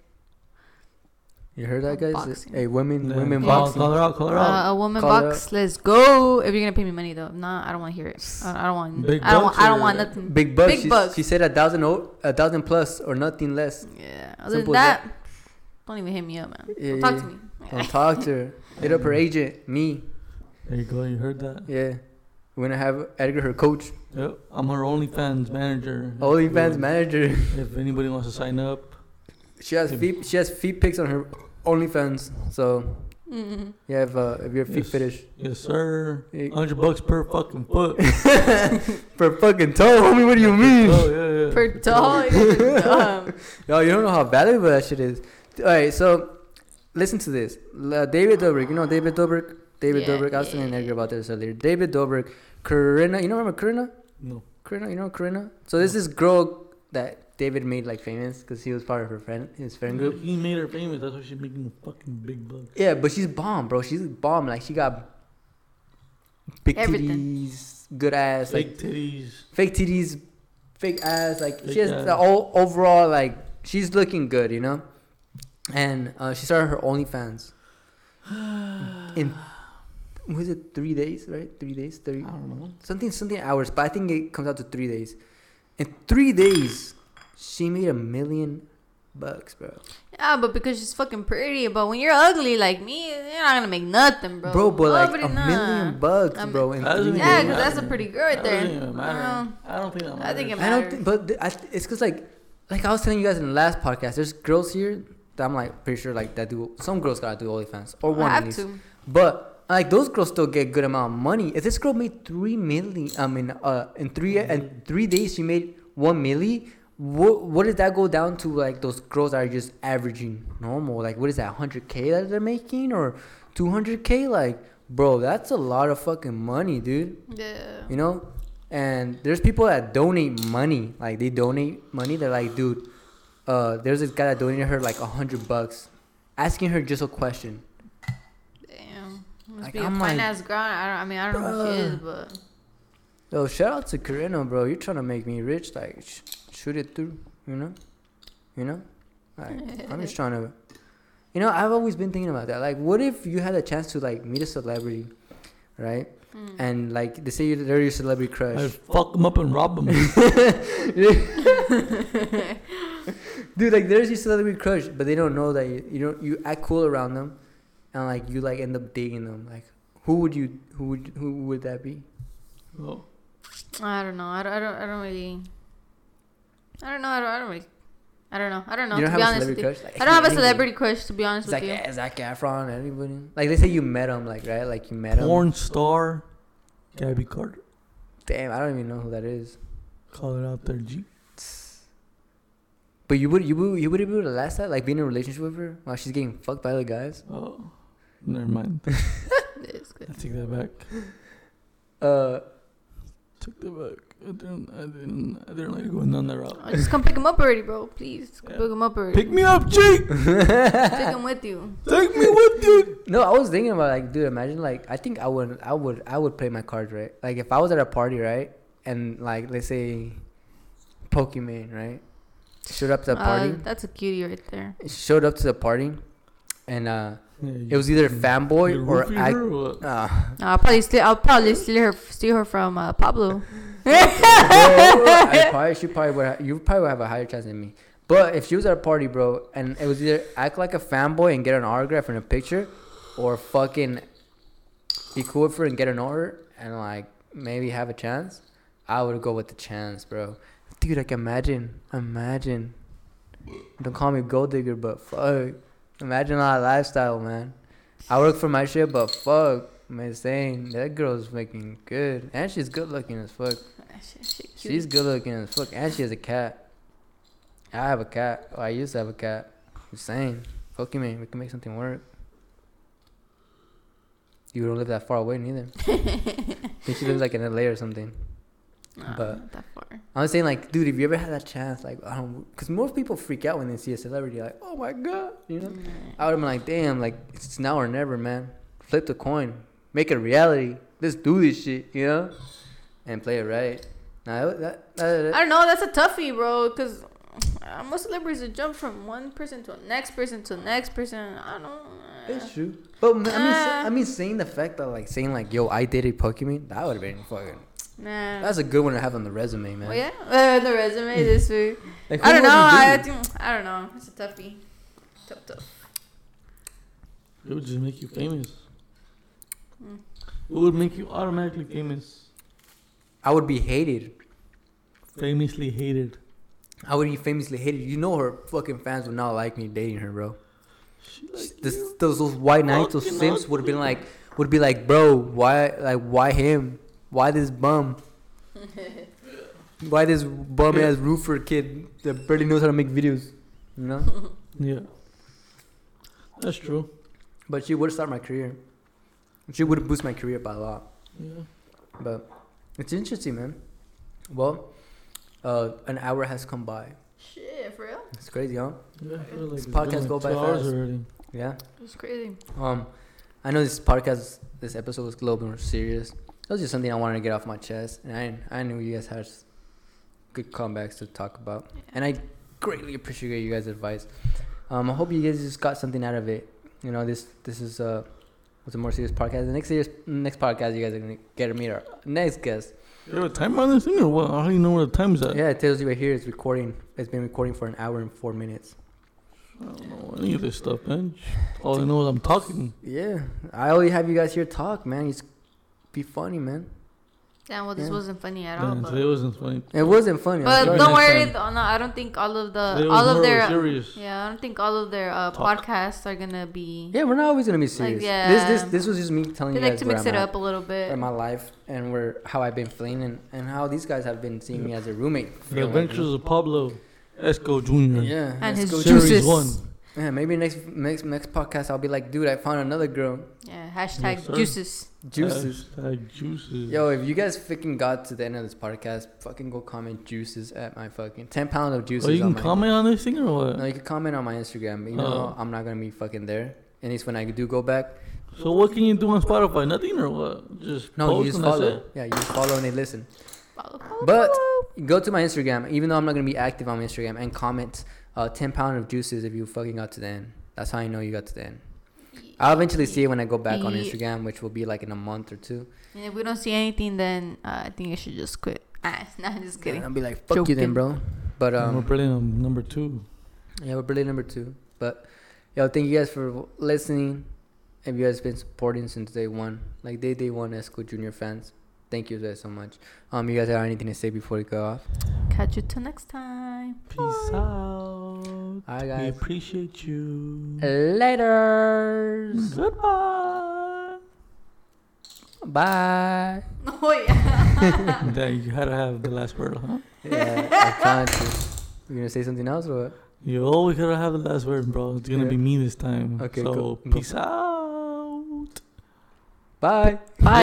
A: You heard that, guys?
C: Boxing.
A: Hey, women,
B: Yeah.
A: women
C: Yeah.
B: Call,
A: boxing.
B: call her out. Call her out.
C: Uh, a woman
A: Call
C: box. Let's go. If you're gonna pay me money though, nah, I don't want to hear it. I, I don't want.
B: Big
C: I don't.
B: bucks
C: Want, I don't want nothing.
A: Big bucks.
C: Big
A: she,
C: bucks.
A: She said a thousand, o- a thousand plus or nothing less.
C: Yeah. Other
A: Simple
C: than
A: as
C: that, don't even hit me up, man.
A: Yeah,
C: Don't talk
A: yeah.
C: to me.
A: Don't talk to her. Hit up her agent, me.
B: There you go. You heard that?
A: Yeah, we're gonna have Edgar her coach,
B: Yep. I'm her OnlyFans manager.
A: OnlyFans
B: If-
A: manager.
B: If anybody wants to sign up,
A: She has feet. She has feet pics on her OnlyFans. So
C: Mm-hmm.
A: yeah, if uh, if you're a feet
B: Yes.
A: fetish
B: yes, sir. Hundred bucks per fucking foot.
A: for fucking toe, homie, what do you mean?
B: Oh yeah, yeah.
C: Per doll, you're.
A: Yo, you don't know how valuable that shit is. All right, so listen to this. Uh, David Dobrik, you know David Dobrik. David
C: Yeah,
A: Dobrik. I was
C: yeah,
A: telling
C: yeah.
A: Edgar about this earlier. David Dobrik, Corinna. You know remember Corinna?
B: No.
A: Corinna, you know Corinna? So this is girl that David made like famous because he was part of her friend, his friend group.
B: He made her famous. That's why she's making a fucking big bucks.
A: Yeah, but she's bomb, bro. She's bomb. Like she got big
C: Everything.
A: titties, good ass, like
B: Fake titties.
A: fake titties, fake ass. Like she has
B: ass.
A: the all overall like she's looking good, you know. And uh, she started her OnlyFans in was it three days, right? Three days, three.
B: I
A: three
B: don't know.
A: something something hours, but I think it comes out to three days. In three days, she made a million bucks, bro.
C: Yeah, but because she's fucking pretty. But when you're ugly like me, you're not gonna make nothing, bro.
A: Bro, but like a
C: nah.
A: million bucks,
C: I mean-
A: bro. In three
C: Yeah, because that's a pretty girl right
B: That
C: there.
B: doesn't even matter. I don't think that matters.
C: I think it
A: I don't
C: matters.
A: think, but th- I, th- it's because like, like I was telling you guys in the last podcast, there's girls here that I'm like pretty sure like that do. Some girls gotta do OnlyFans or one
C: I
A: at
C: have
A: least.
C: to.
A: But like those girls still get good amount of money. If this girl made three million, I mean, uh, in three in three days she made one milli. What what does that go down to? Like those girls that are just averaging normal. Like what is that? Hundred k that they're making or two hundred k? Like bro, that's a lot of fucking money, dude.
C: Yeah.
A: You know. And there's people that donate money. Like they donate money. They're like, dude, uh, there's this guy that donated her like a hundred bucks, asking her just a question.
C: Damn. Must
A: Like,
C: be a
A: I'm
C: fine
A: like,
C: ass girl. I don't. I mean, I don't know who she is, but
A: Yo, shout out to Karina, bro. You're trying to make me rich. Like, sh- shoot it through, you know? You know? Like, I'm just trying to. You know, I've always been thinking about that. Like, what if you had a chance to, like, meet a celebrity, right?
C: mm.
A: And, like, they say you're, they're your celebrity
B: I
A: crush.
B: fuck them up and rob them.
A: Dude, like, there's your celebrity crush, but they don't know that you, you don't, you act cool around them. And, like, you, like, end up dating them. Like, who would you, who would, who would that be?
B: oh.
C: I don't know. I don't. I don't. I don't really. I don't know. I don't. I don't really. I don't know. I don't know.
A: you don't
C: to be
A: have a
C: honest with
A: celebrity
C: you.
A: crush? Like,
C: I don't have a celebrity crush. To be honest
A: It's
C: with
A: like
C: you.
A: eh, Zac Efron, anybody. Like they say you met him, like right, like you met him.
B: Porn star, Gabby Carter.
A: Damn, I don't even know who that is.
B: Call it out there, G.
A: But you would you would you would be able to last that like being in a relationship with her while she's getting fucked by other guys.
B: Oh, never mind.
C: It's good.
B: I take that back.
A: Uh,
B: Took that back. I didn't. I didn't. I didn't like going down that route.
C: Oh, just come pick him up already, bro. Please,
B: Yeah.
C: pick him up already.
B: Pick me up, G.
C: Take him with you.
B: Take me with you.
A: no, I was thinking about like, dude, imagine like I think I would I would I would play my cards right. Like if I was at a party right, and like let's say, Pokimane right, showed up to the
C: Uh,
A: party,
C: that's a cutie right there.
A: showed up to the party, and uh,
B: Yeah,
A: it was either fanboy or I.
B: Or
A: uh,
C: I'll probably steal. I'll probably steal her. Steal her from uh, Pablo.
A: I probably she probably would ha- you probably would have a higher chance than me. But if she was at a party, bro, and it was either act like a fanboy and get an autograph and a picture, or fucking be cool with her and get an order and like maybe have a chance, I would go with the chance, bro. Dude, like imagine, imagine. Don't call me gold digger, but fuck, imagine our lifestyle, man. I work for my shit, but fuck, man, saying that girl's making good, and she's good looking as fuck.
C: Shit, shit,
A: She's good looking as fuck, and she has a cat. I have a cat. I used to have a cat. Saying, fuck you, man. We can make something work. You don't live that far away, neither. I think she lives like in LA or something. But-
C: that far.
A: I was saying, like, dude, if you ever had that chance, like, I don't, because most people freak out when they see a celebrity, like, oh my god, you know.
C: Nah.
A: I would have been like, damn, like, it's now or never, man. Flip the coin, make it reality. Let's do this shit, you know, and play it right. Now that, that, that,
C: I don't know. That's a toughie, bro. Cause uh, most celebrities would jump from one person to the next person to the next person. I don't know.
A: It's true. But I mean,
C: Uh.
A: I mean, saying the fact that like saying like, "Yo, I dated Pokimane," that would have been fucking.
C: Nah.
A: That's a good one to have on the resume, man.
C: Well, yeah, uh, the resume this week.
A: Like,
C: I don't know.
A: would
C: I,
A: do?
C: think, I don't know. It's a toughie. Tough, tough.
B: It would just make you famous.
C: Mm.
B: It would make you automatically famous.
A: I would be hated.
B: Famously hated.
A: I would be famously hated. You know, her fucking fans would not like me dating her, bro.
B: She like
A: This, those those white knights, those
B: Fucking
A: simps would have been like, would be like, bro, why, like, why him? Why this bum? Why this bum ass roofer kid that barely knows how to make videos? You know.
B: Yeah. That's true.
A: But she would start my career. She would boost my career by a lot.
B: Yeah.
A: But it's interesting, man. Well, uh, an hour has come by.
C: Shit, for real?
A: It's crazy, huh?
B: Yeah, I like
A: This
B: it's
A: podcast
B: like
A: go by
B: two hours
A: fast.
B: already.
A: Yeah.
C: It's crazy.
A: Um, I know this podcast, this episode was global and serious. That was just something I wanted to get off my chest, and I I knew you guys had good comebacks to talk about, and I greatly appreciate you guys' advice. Um, I hope you guys just got something out of it. You know, this this is uh was a more serious podcast. The next serious next podcast, you guys are gonna get to meet our next guest.
B: You have a time on this thing or what? How do you know where the time's at?
A: Yeah, it tells you right here it's recording. It's been recording for an hour and four minutes.
B: I don't know any of this stuff, man. All I know is I'm talking.
A: Yeah, I only have you guys here talk, man. Just be funny, man.
C: Damn, well, this
A: Yeah.
C: wasn't funny at all.
B: Man,
C: But,
B: today wasn't funny.
A: It wasn't funny.
C: But don't
B: Next
C: worry. th- no, I don't think all of the
B: Today was
C: all of their
B: serious.
C: yeah, I don't think all of their uh, podcasts are gonna be.
A: Yeah, we're not always gonna be serious.
C: yeah.
A: This this this was just me telling
C: They
A: you
C: like
A: guys
C: to
A: where
C: mix
A: I'm
C: it
A: at
C: up a little bit.
A: in my life and where how I've been feeling and, and how these guys have been seeing me as a roommate.
B: The
A: feeling like,
B: Adventures of Pablo Ezco Jr.
A: Yeah,
C: And
A: let's
C: his
A: go
C: juices.
B: Series one.
A: Yeah, maybe next next next podcast I'll be like, dude, I found another girl.
C: Yeah, hashtag
B: Yes,
C: juices.
A: Juices.
B: Hashtag juices.
A: Yo, if you guys freaking got to the end of this podcast, fucking go comment juices at my fucking ten pound of oh, juices.
B: Oh, you
A: on
B: can
A: my,
B: comment on this thing or what?
A: No, you can comment on my Instagram. You know,
B: Oh.
A: I'm not gonna be fucking there. At least when I do go back.
B: So what can you do on Spotify? Nothing or what? Just
A: No,
B: post
A: you just
B: and
A: follow. Yeah, you just follow and they listen.
C: Follow, follow,
A: But
C: follow.
A: go to my Instagram, even though I'm not gonna be active on my Instagram, and comment uh, 10 pound of juices if you fucking got to the end. That's how I know you got to the end. I'll eventually see it when I go back on Instagram, which will be like in a month or two.
C: And if we don't see anything, then uh, I think I should just quit. Ah, nah, just kidding.
A: And I'll be like, fuck you then, bro. But um, we're
B: playing on number two.
A: yeah, we're barely number two. But yo, thank you guys for listening. If you guys been supporting since day one, like day day one, Ezco Junior fans, thank you guys so much. Um, you guys have anything to say before we go off?
C: Catch you till next time.
B: Peace out.
A: All right,
B: We
A: guys.
B: appreciate you.
A: Later.
B: Goodbye.
A: Bye.
C: Oh yeah.
B: That you had to have the last word, huh?
A: Yeah, I'm trying to. You gonna say something else or what?
B: You always gotta have the last word, bro. It's gonna
A: Yeah.
B: be me this time.
A: Okay,
B: so
A: go- go.
B: peace out.
A: Bye.
C: Bye.